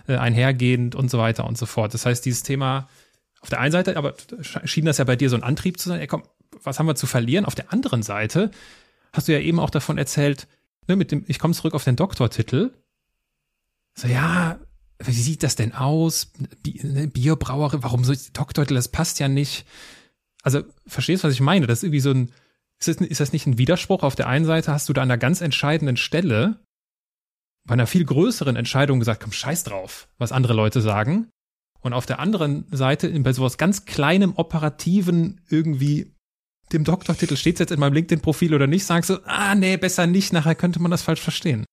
äh, einhergehend und so weiter und so fort. Das heißt, dieses Thema auf der einen Seite, aber schien das ja bei dir so ein Antrieb zu sein, ey komm, was haben wir zu verlieren? Auf der anderen Seite hast du ja eben auch davon erzählt, ne, mit dem, ich komme zurück auf den Doktortitel. So, ja, wie sieht das denn aus? Ne, Bierbrauerin, warum so Doktortitel, das passt ja nicht. Also, verstehst du, was ich meine? Das ist irgendwie so ein, ist das, ist das nicht ein Widerspruch? Auf der einen Seite hast du da an einer ganz entscheidenden Stelle bei einer viel größeren Entscheidung gesagt, komm, scheiß drauf, was andere Leute sagen. Und auf der anderen Seite, bei sowas ganz kleinem, operativen, irgendwie, dem Doktortitel steht jetzt in meinem LinkedIn-Profil oder nicht, sagst du, ah, nee, besser nicht, nachher könnte man das falsch verstehen.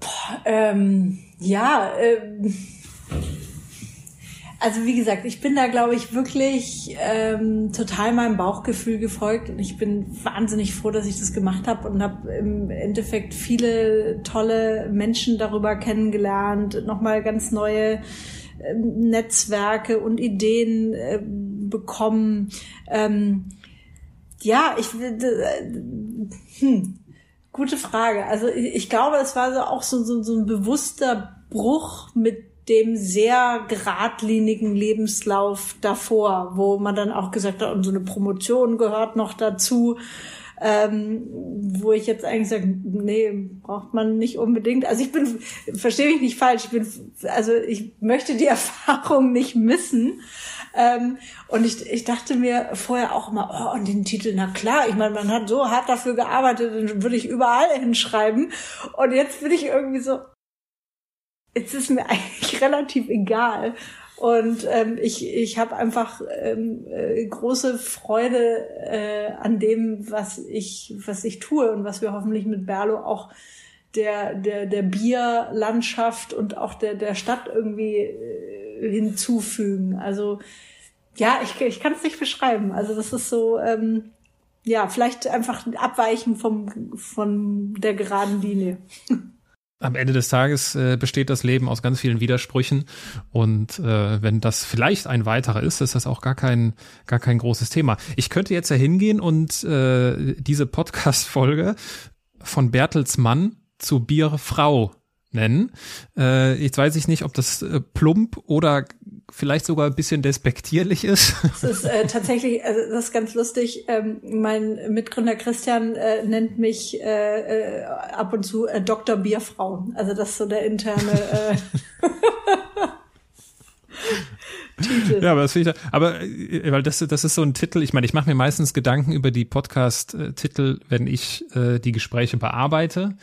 Boah, ähm, ja, ähm, also wie gesagt, ich bin da, glaube ich, wirklich ähm, total meinem Bauchgefühl gefolgt und ich bin wahnsinnig froh, dass ich das gemacht habe und habe im Endeffekt viele tolle Menschen darüber kennengelernt, nochmal ganz neue äh, Netzwerke und Ideen äh, bekommen. Ähm, ja, ich äh, hm, gute Frage. Also ich, glaube, es war so auch so, so, so ein bewusster Bruch mit dem sehr geradlinigen Lebenslauf davor, wo man dann auch gesagt hat, und so eine Promotion gehört noch dazu, ähm, wo ich jetzt eigentlich sage, nee, braucht man nicht unbedingt. Also ich bin, verstehe mich nicht falsch, ich bin, also ich möchte die Erfahrung nicht missen. Ähm, und ich, ich dachte mir vorher auch immer, oh, und den Titel, na klar, ich meine, man hat so hart dafür gearbeitet, den würde ich überall hinschreiben. Und jetzt bin ich irgendwie so, es ist mir eigentlich relativ egal. Und ähm, ich, ich habe einfach ähm, äh, große Freude äh, an dem, was ich, was ich tue und was wir hoffentlich mit Berlo auch der, der, der Bierlandschaft und auch der, der Stadt irgendwie äh, hinzufügen. Also ja, ich, ich kann es nicht beschreiben. Also das ist so, ähm, ja, vielleicht einfach abweichen vom, von der geraden Linie. am Ende des Tages äh, besteht das Leben aus ganz vielen Widersprüchen und äh, wenn das vielleicht ein weiterer ist, ist das auch gar kein gar kein großes Thema. Ich könnte jetzt ja hingehen und äh, diese Podcast-Folge von Bertelsmann zu Bierfrau nennen. Äh, jetzt weiß ich nicht, ob das äh, plump oder vielleicht sogar ein bisschen despektierlich ist. Es ist äh, tatsächlich, also das ist ganz lustig. Ähm, mein Mitgründer Christian äh, nennt mich äh, äh, ab und zu äh, Dr. Bierfrau. Also das ist so der interne äh, Titel. Ja, aber das finde ich, aber äh, weil das, das ist so ein Titel. Ich meine, ich mache mir meistens Gedanken über die Podcast-Titel, wenn ich äh, die Gespräche bearbeite.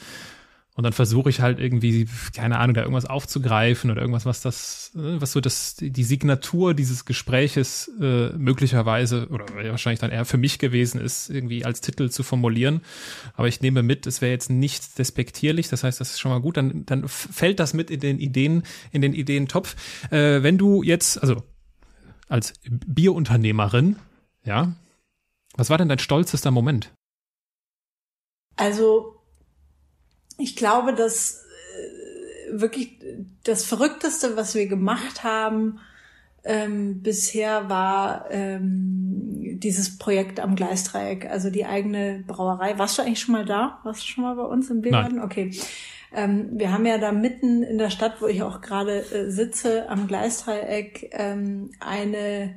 Und dann versuche ich halt irgendwie, keine Ahnung, da irgendwas aufzugreifen oder irgendwas, was das, was so das, die Signatur dieses Gespräches äh, möglicherweise oder wahrscheinlich dann eher für mich gewesen ist, irgendwie als Titel zu formulieren. Aber ich nehme mit, es wäre jetzt nicht despektierlich, das heißt, das ist schon mal gut. Dann, dann fällt das mit in den Ideen, in den Ideentopf. Äh, wenn du jetzt, also als Bierunternehmerin, ja, was war denn dein stolzester Moment? Also ich glaube, dass äh, wirklich das Verrückteste, was wir gemacht haben ähm, bisher, war ähm, dieses Projekt am Gleisdreieck, also die eigene Brauerei. Warst du eigentlich schon mal da? Warst du schon mal bei uns im Biergarten? Okay. Ähm, wir haben ja da mitten in der Stadt, wo ich auch gerade äh, sitze, am Gleisdreieck ähm, eine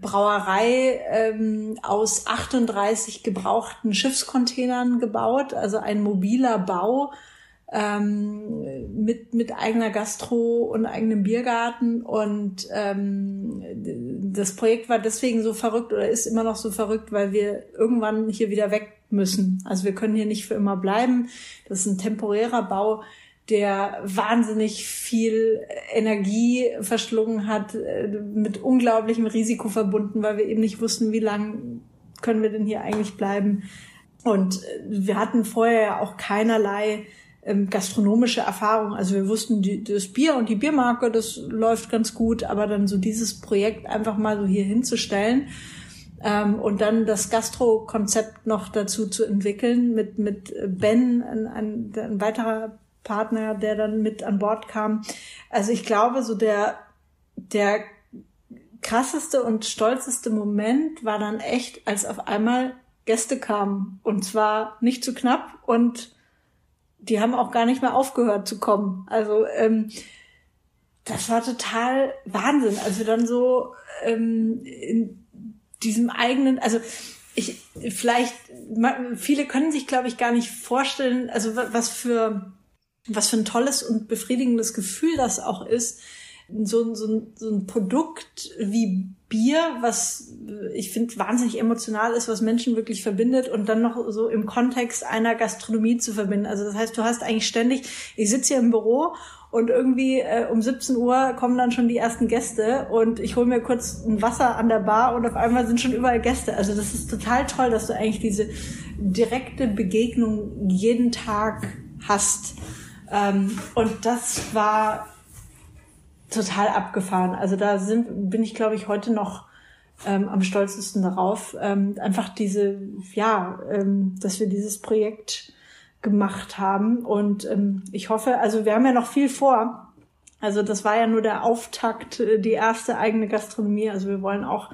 Brauerei ähm, aus 38 gebrauchten Schiffscontainern gebaut, also ein mobiler Bau ähm, mit, mit eigener Gastro und eigenem Biergarten. Und ähm, das Projekt war deswegen so verrückt oder ist immer noch so verrückt, weil wir irgendwann hier wieder weg müssen. Also wir können hier nicht für immer bleiben. Das ist ein temporärer Bau der wahnsinnig viel Energie verschlungen hat, äh, mit unglaublichem Risiko verbunden, weil wir eben nicht wussten, wie lang können wir denn hier eigentlich bleiben. Und äh, wir hatten vorher ja auch keinerlei ähm, gastronomische Erfahrung. Also wir wussten, die, das Bier und die Biermarke, das läuft ganz gut, aber dann so dieses Projekt einfach mal so hier hinzustellen ähm, und dann das Gastro-Konzept noch dazu zu entwickeln mit, mit Ben, ein, ein, ein weiterer Partner, der dann mit an Bord kam. Also ich glaube, so der, der krasseste und stolzeste Moment war dann echt, als auf einmal Gäste kamen. Und zwar nicht zu knapp und die haben auch gar nicht mehr aufgehört zu kommen. Also ähm, das war total Wahnsinn. Also dann so ähm, in diesem eigenen, also ich vielleicht viele können sich glaube ich gar nicht vorstellen, also was für was für ein tolles und befriedigendes Gefühl das auch ist, so, so, so ein Produkt wie Bier, was ich finde wahnsinnig emotional ist, was Menschen wirklich verbindet und dann noch so im Kontext einer Gastronomie zu verbinden. Also das heißt, du hast eigentlich ständig, ich sitze hier im Büro und irgendwie äh, um 17 Uhr kommen dann schon die ersten Gäste und ich hole mir kurz ein Wasser an der Bar und auf einmal sind schon überall Gäste. Also das ist total toll, dass du eigentlich diese direkte Begegnung jeden Tag hast. Ähm, und das war total abgefahren. Also da sind, bin ich, glaube ich, heute noch ähm, am stolzesten darauf. Ähm, einfach diese, ja, ähm, dass wir dieses Projekt gemacht haben. Und ähm, ich hoffe, also wir haben ja noch viel vor. Also das war ja nur der Auftakt, äh, die erste eigene Gastronomie. Also wir wollen auch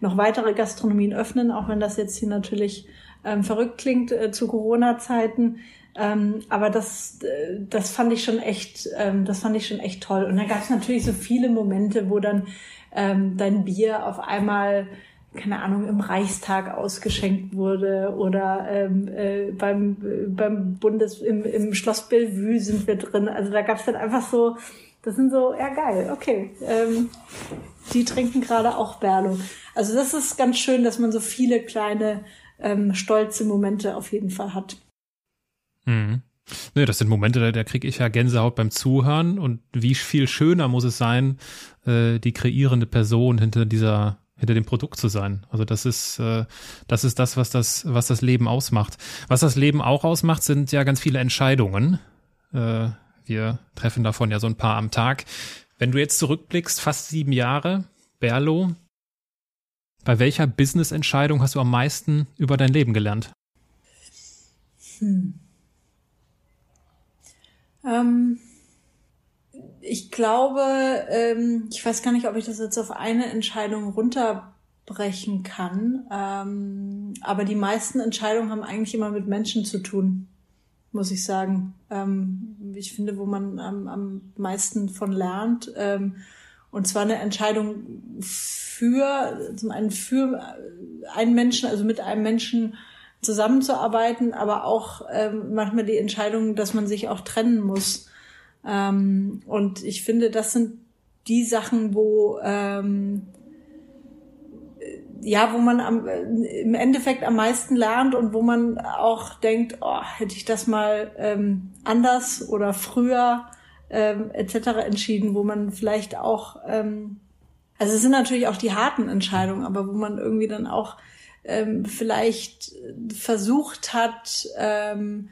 noch weitere Gastronomien öffnen, auch wenn das jetzt hier natürlich ähm, verrückt klingt äh, zu Corona-Zeiten. Ähm, aber das, äh, das fand ich schon echt, ähm, das fand ich schon echt toll. Und da gab es natürlich so viele Momente, wo dann ähm, dein Bier auf einmal keine Ahnung, im Reichstag ausgeschenkt wurde oder ähm, äh, beim, beim Bundes, im, im Schloss Bellevue sind wir drin. Also da gab es dann einfach so, das sind so, ja geil, okay. Ähm, die trinken gerade auch Berlo. Also das ist ganz schön, dass man so viele kleine ähm, stolze Momente auf jeden Fall hat. Mhm. Nee, das sind Momente, da, da kriege ich ja Gänsehaut beim Zuhören und wie viel schöner muss es sein, äh, die kreierende Person hinter dieser hinter dem Produkt zu sein. Also das ist äh, das ist das, was das was das Leben ausmacht. Was das Leben auch ausmacht, sind ja ganz viele Entscheidungen. Äh, wir treffen davon ja so ein paar am Tag. Wenn du jetzt zurückblickst, fast sieben Jahre, Berlo, bei welcher Business-Entscheidung hast du am meisten über dein Leben gelernt? Hm. Ähm, ich glaube, ähm, ich weiß gar nicht, ob ich das jetzt auf eine Entscheidung runterbrechen kann. Ähm, aber die meisten Entscheidungen haben eigentlich immer mit Menschen zu tun, muss ich sagen. Ähm, ich finde, wo man am, am meisten von lernt. Ähm, Und zwar eine Entscheidung für, zum einen für einen Menschen, also mit einem Menschen zusammenzuarbeiten, aber auch ähm, manchmal die Entscheidung, dass man sich auch trennen muss. Ähm, und ich finde, das sind die Sachen, wo ähm, ja, wo man am, im Endeffekt am meisten lernt und wo man auch denkt, oh, hätte ich das mal ähm, anders oder früher ähm, etc. entschieden, wo man vielleicht auch, ähm, also es sind natürlich auch die harten Entscheidungen, aber wo man irgendwie dann auch ähm, vielleicht versucht hat, ähm,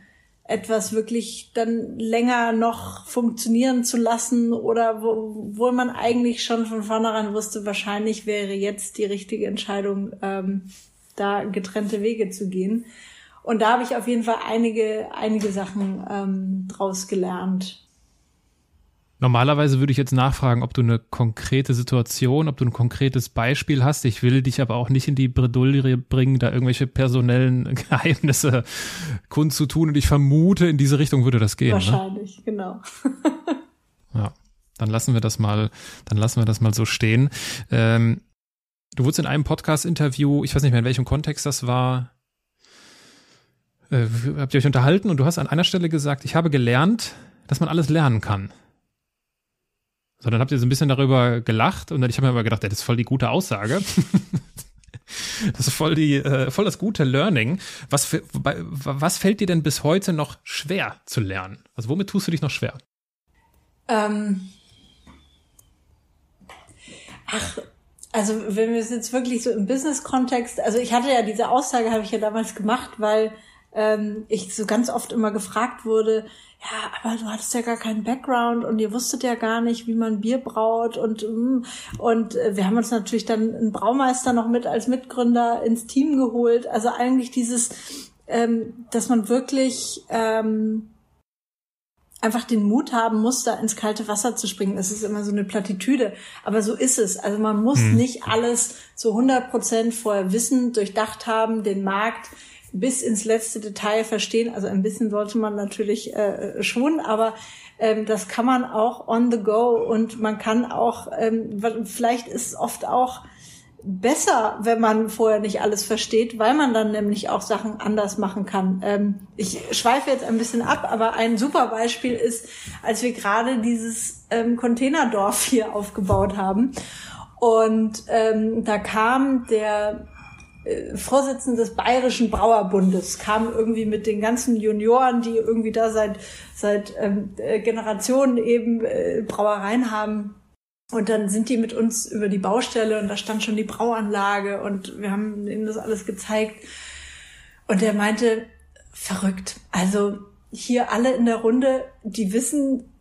etwas wirklich dann länger noch funktionieren zu lassen oder wo, wo man eigentlich schon von vornherein wusste, wahrscheinlich wäre jetzt die richtige Entscheidung, ähm, da getrennte Wege zu gehen. Und da habe ich auf jeden Fall einige, einige Sachen ähm, draus gelernt. Normalerweise würde ich jetzt nachfragen, ob du eine konkrete Situation, ob du ein konkretes Beispiel hast. Ich will dich aber auch nicht in die Bredouille bringen, da irgendwelche personellen Geheimnisse kundzutun. Und ich vermute, in diese Richtung würde das gehen. Ne? Wahrscheinlich, ne? genau. ja, dann lassen wir das mal, dann lassen wir das mal so stehen. Ähm, du wurdest in einem Podcast-Interview, ich weiß nicht mehr in welchem Kontext das war, äh, habt ihr euch unterhalten und du hast an einer Stelle gesagt, ich habe gelernt, dass man alles lernen kann. So, dann habt ihr so ein bisschen darüber gelacht und dann ich habe mir aber gedacht, das ist voll die gute Aussage. das ist voll die, äh, voll das gute Learning. Was, für, was fällt dir denn bis heute noch schwer zu lernen? Also womit tust du dich noch schwer? Ähm, ach, also wenn wir es jetzt wirklich so im Business-Kontext, also ich hatte ja diese Aussage, habe ich ja damals gemacht, weil ähm, ich so ganz oft immer gefragt wurde, ja, aber du hattest ja gar keinen Background und ihr wusstet ja gar nicht, wie man Bier braut und mm, und äh, wir haben uns natürlich dann einen Braumeister noch mit als Mitgründer ins Team geholt. Also eigentlich dieses, ähm, dass man wirklich ähm, einfach den Mut haben muss, da ins kalte Wasser zu springen. Das ist immer so eine Plattitüde, aber so ist es. Also man muss hm. nicht alles zu 100 Prozent vorher wissen, durchdacht haben, den Markt bis ins letzte Detail verstehen. Also ein bisschen sollte man natürlich äh, schon, aber ähm, das kann man auch on the go und man kann auch, ähm, vielleicht ist es oft auch besser, wenn man vorher nicht alles versteht, weil man dann nämlich auch Sachen anders machen kann. Ähm, ich schweife jetzt ein bisschen ab, aber ein super Beispiel ist, als wir gerade dieses ähm, Containerdorf hier aufgebaut haben. Und ähm, da kam der äh, Vorsitzende des Bayerischen Brauerbundes kam irgendwie mit den ganzen Junioren, die irgendwie da seit seit ähm, äh, Generationen eben äh, Brauereien haben. Und dann sind die mit uns über die Baustelle und da stand schon die Brauanlage und wir haben ihnen das alles gezeigt. Und er meinte, verrückt. Also hier alle in der Runde, die wissen,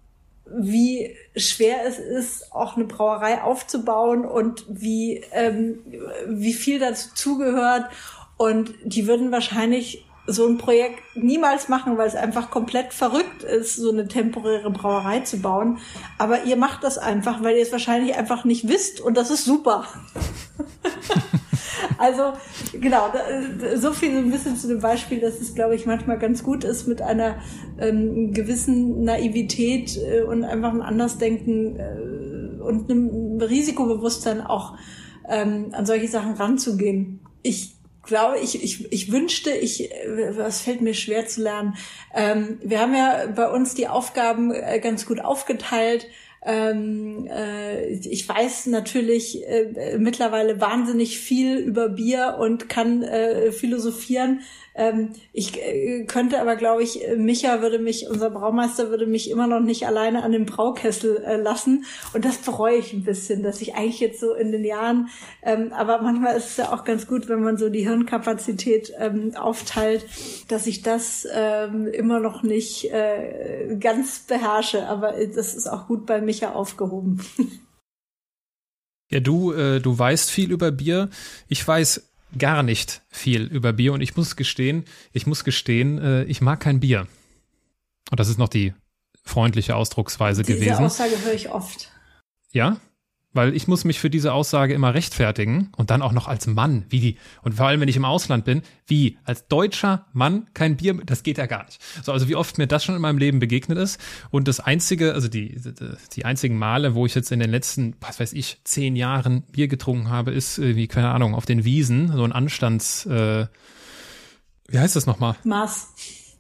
wie schwer es ist, auch eine Brauerei aufzubauen und wie, ähm, wie viel dazu zugehört. Und die würden wahrscheinlich so ein Projekt niemals machen, weil es einfach komplett verrückt ist, so eine temporäre Brauerei zu bauen. Aber ihr macht das einfach, weil ihr es wahrscheinlich einfach nicht wisst und das ist super. Also genau, so viel so ein bisschen zu dem Beispiel, dass es, glaube ich, manchmal ganz gut ist, mit einer ähm, gewissen Naivität äh, und einfach ein Andersdenken äh, und einem Risikobewusstsein auch ähm, an solche Sachen ranzugehen. Ich glaube, ich, ich, ich wünschte, ich, was fällt mir schwer zu lernen. Ähm, wir haben ja bei uns die Aufgaben äh, ganz gut aufgeteilt. Ähm, äh, ich weiß natürlich äh, mittlerweile wahnsinnig viel über Bier und kann äh, philosophieren. Ähm, ich äh, könnte aber, glaube ich, Micha würde mich, unser Braumeister würde mich immer noch nicht alleine an dem Braukessel äh, lassen. Und das bereue ich ein bisschen, dass ich eigentlich jetzt so in den Jahren, ähm, aber manchmal ist es ja auch ganz gut, wenn man so die Hirnkapazität ähm, aufteilt, dass ich das ähm, immer noch nicht äh, ganz beherrsche. Aber das ist auch gut bei Micha aufgehoben. Ja, du, äh, du weißt viel über Bier. Ich weiß gar nicht viel über Bier und ich muss gestehen, ich muss gestehen, äh, ich mag kein Bier. Und das ist noch die freundliche Ausdrucksweise Diese gewesen. Diese Aussage höre ich oft. Ja? Weil ich muss mich für diese Aussage immer rechtfertigen und dann auch noch als Mann, wie die, und vor allem, wenn ich im Ausland bin, wie als deutscher Mann kein Bier, das geht ja gar nicht. So, also wie oft mir das schon in meinem Leben begegnet ist und das einzige, also die, die einzigen Male, wo ich jetzt in den letzten, was weiß ich, zehn Jahren Bier getrunken habe, ist wie, keine Ahnung, auf den Wiesen, so ein Anstands, äh, wie heißt das nochmal? Maß.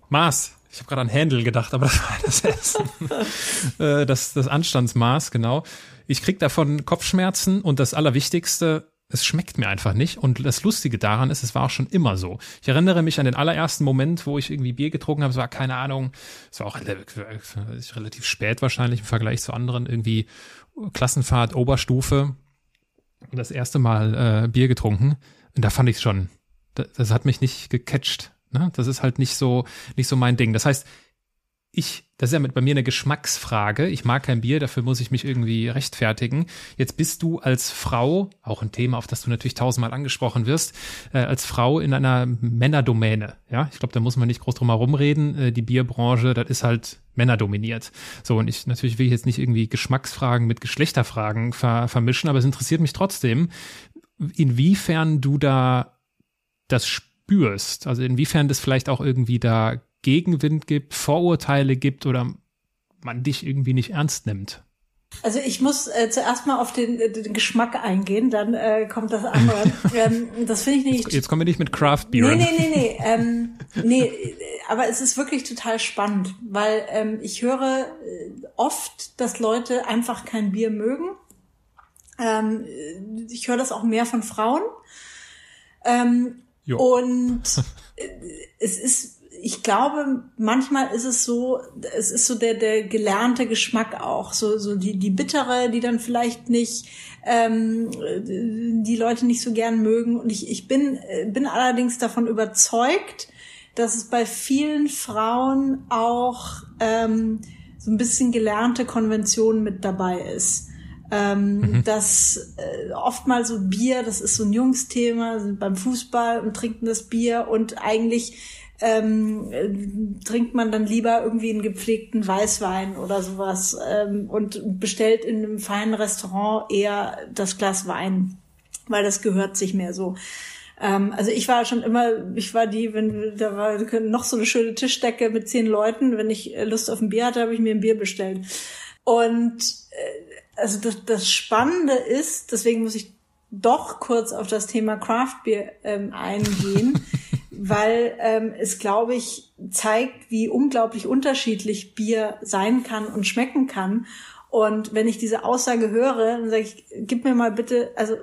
Maß. Ich habe gerade an Händel gedacht, aber das war das Essen. Äh, das, das Anstandsmaß, genau. Ich krieg davon Kopfschmerzen und das Allerwichtigste, es schmeckt mir einfach nicht. Und das Lustige daran ist, es war auch schon immer so. Ich erinnere mich an den allerersten Moment, wo ich irgendwie Bier getrunken habe. Es war keine Ahnung, es war auch relativ spät wahrscheinlich im Vergleich zu anderen, irgendwie Klassenfahrt, Oberstufe. Das erste Mal äh, Bier getrunken. Und da fand ich schon, das, das hat mich nicht gecatcht. Ne? Das ist halt nicht so, nicht so mein Ding. Das heißt, ich, das ist ja mit bei mir eine Geschmacksfrage. Ich mag kein Bier, dafür muss ich mich irgendwie rechtfertigen. Jetzt bist du als Frau, auch ein Thema, auf das du natürlich tausendmal angesprochen wirst, äh, als Frau in einer Männerdomäne. Ja, ich glaube, da muss man nicht groß drum herum reden. Äh, die Bierbranche, das ist halt männerdominiert. So, und ich, natürlich will ich jetzt nicht irgendwie Geschmacksfragen mit Geschlechterfragen ver, vermischen, aber es interessiert mich trotzdem, inwiefern du da das spürst. Also inwiefern das vielleicht auch irgendwie da Gegenwind gibt, Vorurteile gibt oder man dich irgendwie nicht ernst nimmt? Also ich muss äh, zuerst mal auf den, äh, den Geschmack eingehen, dann äh, kommt das andere. ähm, das finde ich nicht. Jetzt, jetzt kommen wir nicht mit Craft Beer. Nee, nee, nee, nee. Ähm, nee, aber es ist wirklich total spannend, weil ähm, ich höre äh, oft, dass Leute einfach kein Bier mögen. Ähm, ich höre das auch mehr von Frauen. Ähm, und äh, es ist ich glaube, manchmal ist es so, es ist so der, der gelernte Geschmack auch, so, so die, die bittere, die dann vielleicht nicht, ähm, die Leute nicht so gern mögen. Und ich, ich bin, bin allerdings davon überzeugt, dass es bei vielen Frauen auch ähm, so ein bisschen gelernte Konvention mit dabei ist. Ähm, mhm. dass äh, oftmals so Bier, das ist so ein Jungsthema, sind beim Fußball und trinken das Bier und eigentlich ähm, trinkt man dann lieber irgendwie einen gepflegten Weißwein oder sowas ähm, und bestellt in einem feinen Restaurant eher das Glas Wein, weil das gehört sich mehr so. Ähm, also ich war schon immer, ich war die, wenn da war noch so eine schöne Tischdecke mit zehn Leuten, wenn ich Lust auf ein Bier hatte, habe ich mir ein Bier bestellt. Und äh, also das, das Spannende ist, deswegen muss ich doch kurz auf das Thema Craft Beer ähm, eingehen. weil ähm, es, glaube ich, zeigt, wie unglaublich unterschiedlich Bier sein kann und schmecken kann. Und wenn ich diese Aussage höre, dann sage ich, gib mir mal bitte, also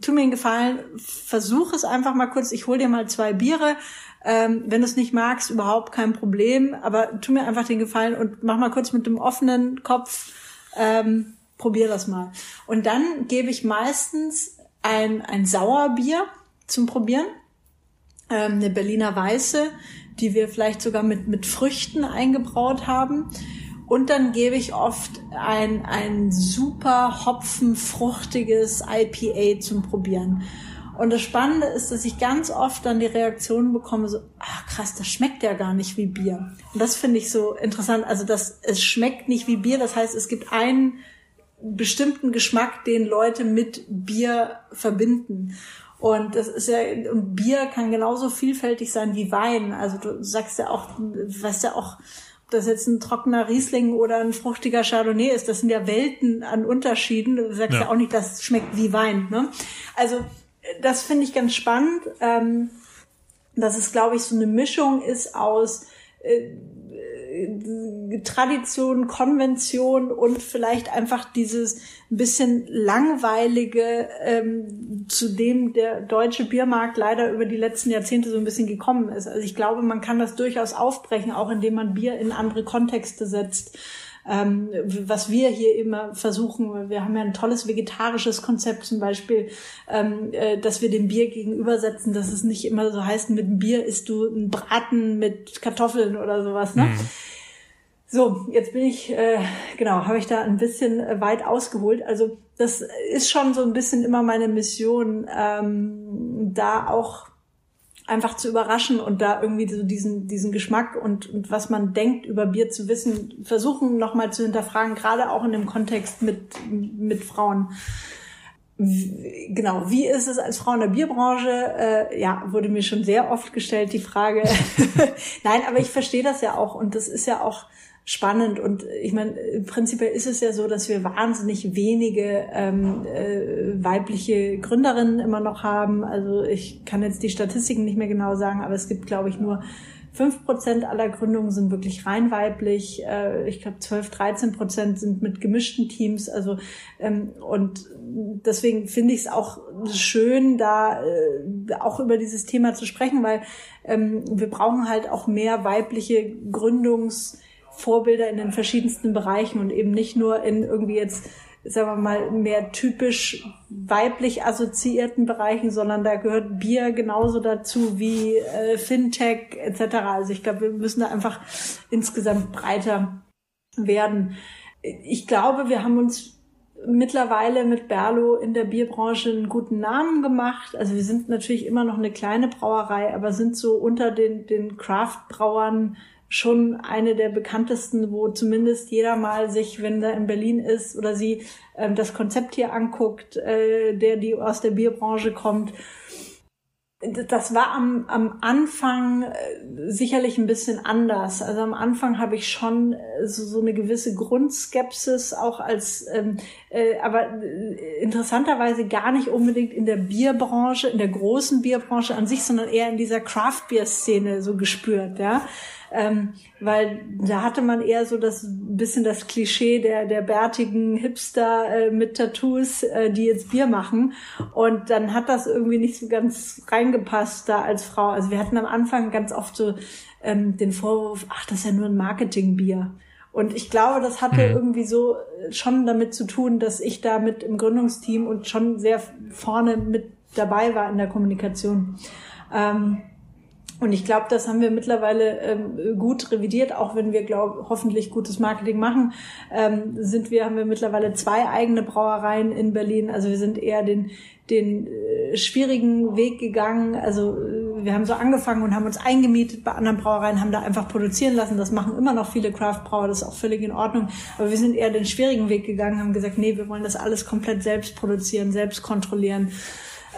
tu mir einen Gefallen, versuch es einfach mal kurz, ich hol dir mal zwei Biere. Ähm, wenn du es nicht magst, überhaupt kein Problem, aber tu mir einfach den Gefallen und mach mal kurz mit dem offenen Kopf, ähm, probier das mal. Und dann gebe ich meistens ein, ein Sauerbier zum Probieren ähm, eine Berliner Weiße, die wir vielleicht sogar mit, mit Früchten eingebraut haben. Und dann gebe ich oft ein, ein super hopfenfruchtiges IPA zum Probieren. Und das Spannende ist, dass ich ganz oft dann die Reaktion bekomme, so, ach krass, das schmeckt ja gar nicht wie Bier. Und das finde ich so interessant. Also, dass es schmeckt nicht wie Bier. Das heißt, es gibt einen bestimmten Geschmack, den Leute mit Bier verbinden. Und das ist ja, und Bier kann genauso vielfältig sein wie Wein. Also du sagst ja auch, weißt ja auch, ob das jetzt ein trockener Riesling oder ein fruchtiger Chardonnay ist, das sind ja Welten an Unterschieden. Du sagst ja, ja auch nicht, das schmeckt wie Wein. Ne? Also das finde ich ganz spannend, ähm, dass es, glaube ich, so eine Mischung ist aus äh, Tradition, Konvention und vielleicht einfach dieses ein bisschen langweilige, ähm, zu dem der deutsche Biermarkt leider über die letzten Jahrzehnte so ein bisschen gekommen ist. Also ich glaube, man kann das durchaus aufbrechen, auch indem man Bier in andere Kontexte setzt. Ähm, was wir hier immer versuchen, wir haben ja ein tolles vegetarisches Konzept zum Beispiel, ähm, äh, dass wir dem Bier gegenübersetzen, dass es nicht immer so heißt, mit dem Bier isst du ein Braten mit Kartoffeln oder sowas. Ne? Mhm. So, jetzt bin ich, äh, genau, habe ich da ein bisschen äh, weit ausgeholt. Also das ist schon so ein bisschen immer meine Mission, ähm, da auch einfach zu überraschen und da irgendwie so diesen, diesen Geschmack und, und was man denkt über Bier zu wissen, versuchen nochmal zu hinterfragen, gerade auch in dem Kontext mit, mit Frauen. Genau, wie ist es als Frau in der Bierbranche? Äh, ja, wurde mir schon sehr oft gestellt, die Frage. Nein, aber ich verstehe das ja auch und das ist ja auch spannend. Und ich meine, prinzipiell ist es ja so, dass wir wahnsinnig wenige ähm, äh, weibliche Gründerinnen immer noch haben. Also ich kann jetzt die Statistiken nicht mehr genau sagen, aber es gibt, glaube ich, nur fünf Prozent aller Gründungen sind wirklich rein weiblich. Äh, ich glaube, 12, 13 Prozent sind mit gemischten Teams. Also ähm, und deswegen finde ich es auch schön, da äh, auch über dieses Thema zu sprechen, weil ähm, wir brauchen halt auch mehr weibliche Gründungs- Vorbilder in den verschiedensten Bereichen und eben nicht nur in irgendwie jetzt, sagen wir mal, mehr typisch weiblich assoziierten Bereichen, sondern da gehört Bier genauso dazu wie äh, Fintech etc. Also ich glaube, wir müssen da einfach insgesamt breiter werden. Ich glaube, wir haben uns mittlerweile mit Berlo in der Bierbranche einen guten Namen gemacht. Also wir sind natürlich immer noch eine kleine Brauerei, aber sind so unter den, den Craft-Brauern schon eine der bekanntesten, wo zumindest jeder mal sich, wenn er in Berlin ist oder sie äh, das Konzept hier anguckt, äh, der die aus der Bierbranche kommt. Das war am, am Anfang äh, sicherlich ein bisschen anders. Also am Anfang habe ich schon äh, so, so eine gewisse Grundskepsis auch als, ähm, äh, aber äh, interessanterweise gar nicht unbedingt in der Bierbranche, in der großen Bierbranche an sich, sondern eher in dieser Craft Beer Szene so gespürt, ja ähm, weil da hatte man eher so das bisschen das Klischee der der bärtigen Hipster äh, mit Tattoos, äh, die jetzt Bier machen und dann hat das irgendwie nicht so ganz reingepasst da als Frau. Also wir hatten am Anfang ganz oft so ähm, den Vorwurf, ach, das ist ja nur ein Marketingbier. Und ich glaube, das hatte mhm. irgendwie so äh, schon damit zu tun, dass ich da mit im Gründungsteam und schon sehr vorne mit dabei war in der Kommunikation. Ähm, und ich glaube, das haben wir mittlerweile ähm, gut revidiert, auch wenn wir, glaube hoffentlich gutes Marketing machen. Ähm, sind wir, haben wir mittlerweile zwei eigene Brauereien in Berlin. Also wir sind eher den, den äh, schwierigen Weg gegangen. Also äh, wir haben so angefangen und haben uns eingemietet bei anderen Brauereien, haben da einfach produzieren lassen. Das machen immer noch viele Craft-Brauer, das ist auch völlig in Ordnung. Aber wir sind eher den schwierigen Weg gegangen, haben gesagt, nee, wir wollen das alles komplett selbst produzieren, selbst kontrollieren.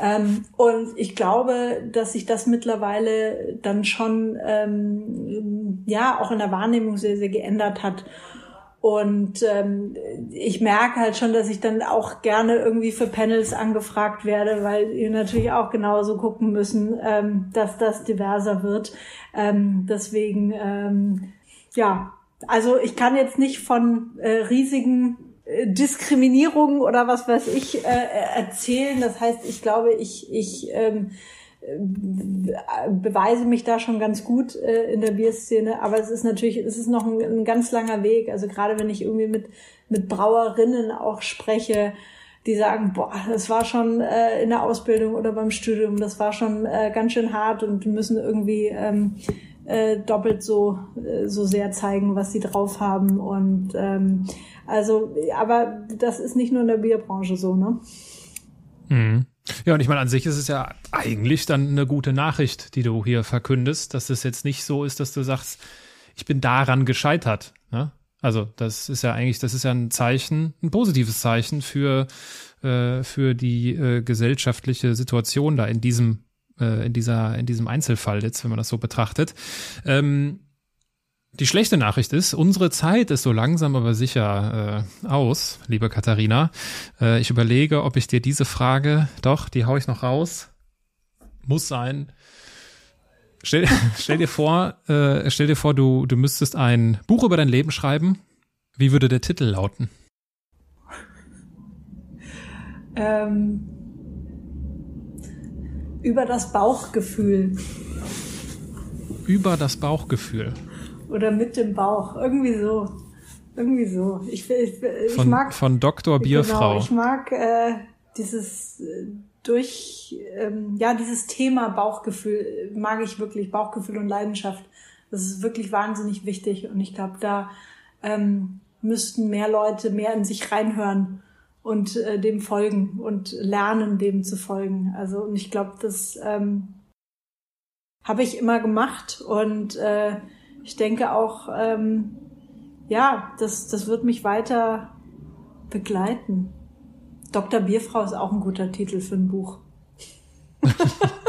Ähm, und ich glaube, dass sich das mittlerweile dann schon ähm, ja auch in der Wahrnehmung sehr, sehr geändert hat. Und ähm, ich merke halt schon, dass ich dann auch gerne irgendwie für Panels angefragt werde, weil wir natürlich auch genauso gucken müssen, ähm, dass das diverser wird. Ähm, deswegen, ähm, ja, also ich kann jetzt nicht von äh, riesigen Diskriminierung oder was weiß ich äh, erzählen. Das heißt, ich glaube, ich, ich ähm, beweise mich da schon ganz gut äh, in der Bierszene, aber es ist natürlich, es ist noch ein, ein, ganz langer Weg. Also gerade wenn ich irgendwie mit, mit Brauerinnen auch spreche, die sagen, boah, das war schon äh, in der Ausbildung oder beim Studium, das war schon äh, ganz schön hart und müssen irgendwie ähm, äh, doppelt so, äh, so sehr zeigen, was sie drauf haben. Und ähm, also, aber das ist nicht nur in der Bierbranche so, ne? Mhm. Ja, und ich meine, an sich ist es ja eigentlich dann eine gute Nachricht, die du hier verkündest, dass es jetzt nicht so ist, dass du sagst, ich bin daran gescheitert. Ne? Also, das ist ja eigentlich, das ist ja ein Zeichen, ein positives Zeichen für, äh, für die äh, gesellschaftliche Situation da in diesem, äh, in dieser, in diesem Einzelfall jetzt, wenn man das so betrachtet. Ähm, die schlechte Nachricht ist, unsere Zeit ist so langsam aber sicher äh, aus, liebe Katharina. Äh, ich überlege, ob ich dir diese Frage, doch, die hau ich noch raus. Muss sein. Stell, stell dir vor, äh, stell dir vor, du, du müsstest ein Buch über dein Leben schreiben. Wie würde der Titel lauten? Ähm, über das Bauchgefühl. Über das Bauchgefühl oder mit dem Bauch. Irgendwie so. Irgendwie so. Ich, ich, ich von, mag. Von Dr. Bierfrau. Genau, ich mag äh, dieses äh, durch, ähm, ja, dieses Thema Bauchgefühl mag ich wirklich. Bauchgefühl und Leidenschaft. Das ist wirklich wahnsinnig wichtig. Und ich glaube, da ähm, müssten mehr Leute mehr in sich reinhören und äh, dem folgen und lernen, dem zu folgen. Also, und ich glaube, dass ähm, habe ich immer gemacht und äh, ich denke auch, ähm, ja, das, das wird mich weiter begleiten. Dr. Bierfrau ist auch ein guter Titel für ein Buch.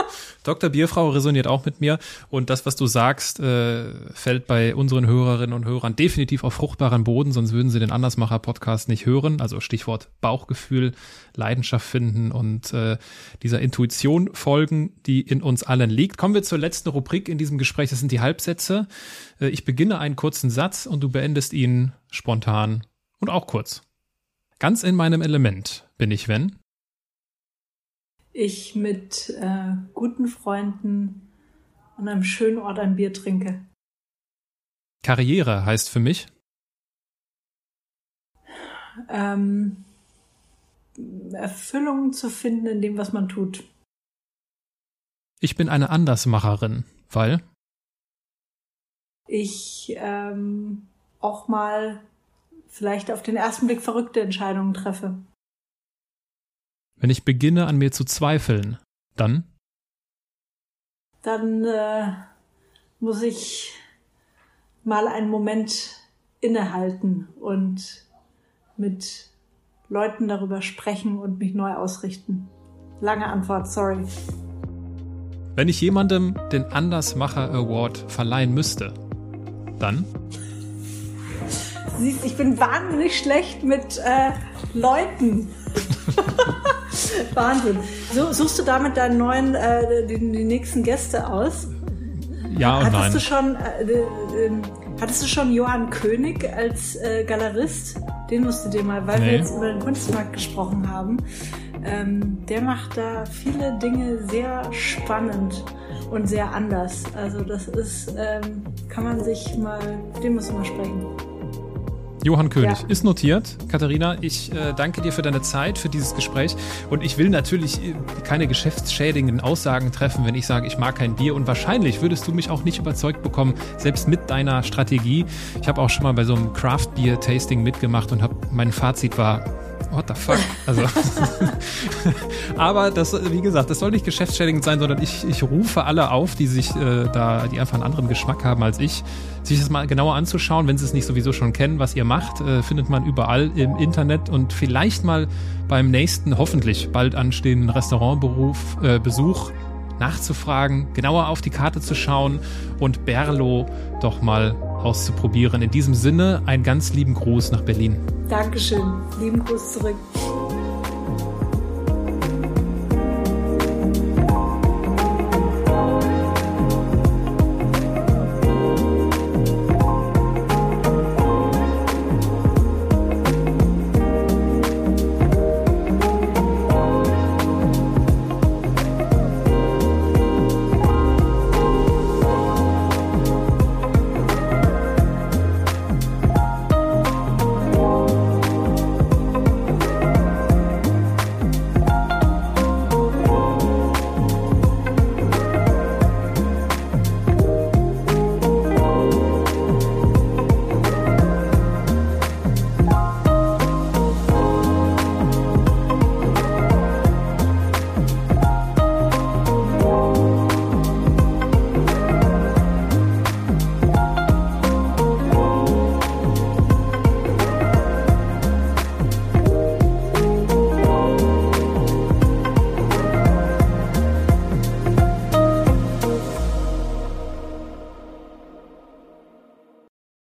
Dr. Bierfrau resoniert auch mit mir und das, was du sagst, äh, fällt bei unseren Hörerinnen und Hörern definitiv auf fruchtbaren Boden, sonst würden sie den Andersmacher-Podcast nicht hören. Also Stichwort Bauchgefühl, Leidenschaft finden und äh, dieser Intuition folgen, die in uns allen liegt. Kommen wir zur letzten Rubrik in diesem Gespräch, das sind die Halbsätze. Äh, ich beginne einen kurzen Satz und du beendest ihn spontan und auch kurz. Ganz in meinem Element bin ich, wenn ich mit äh, guten Freunden an einem schönen Ort ein Bier trinke. Karriere heißt für mich? Ähm, Erfüllung zu finden in dem, was man tut. Ich bin eine Andersmacherin, weil ich ähm, auch mal vielleicht auf den ersten Blick verrückte Entscheidungen treffe. Wenn ich beginne an mir zu zweifeln, dann? Dann äh, muss ich mal einen Moment innehalten und mit Leuten darüber sprechen und mich neu ausrichten. Lange Antwort, sorry. Wenn ich jemandem den Andersmacher Award verleihen müsste, dann? Siehst, ich bin wahnsinnig schlecht mit äh, Leuten. Wahnsinn. So, suchst du damit deinen neuen, äh, die, die nächsten Gäste aus? Ja und hattest nein. Du schon, äh, äh, hattest du schon Johann König als äh, Galerist? Den musst du dir mal, weil nee. wir jetzt über den Kunstmarkt gesprochen haben. Ähm, der macht da viele Dinge sehr spannend und sehr anders. Also das ist, ähm, kann man sich mal, den muss man mal sprechen. Johann König ja. ist notiert. Katharina, ich äh, danke dir für deine Zeit, für dieses Gespräch. Und ich will natürlich äh, keine geschäftsschädigenden Aussagen treffen, wenn ich sage, ich mag kein Bier. Und wahrscheinlich würdest du mich auch nicht überzeugt bekommen, selbst mit deiner Strategie. Ich habe auch schon mal bei so einem Craft Beer Tasting mitgemacht und hab, mein Fazit war, what the fuck? Also, aber das, wie gesagt, das soll nicht geschäftsschädigend sein, sondern ich, ich rufe alle auf, die sich äh, da, die einfach einen anderen Geschmack haben als ich, sich das mal genauer anzuschauen. Wenn sie es nicht sowieso schon kennen, was ihr macht, äh, findet man überall im Internet und vielleicht mal beim nächsten, hoffentlich bald anstehenden Restaurantberuf, äh, Besuch nachzufragen, genauer auf die Karte zu schauen und Berlo doch mal auszuprobieren. In diesem Sinne, einen ganz lieben Gruß nach Berlin. Dankeschön. Lieben Gruß zurück.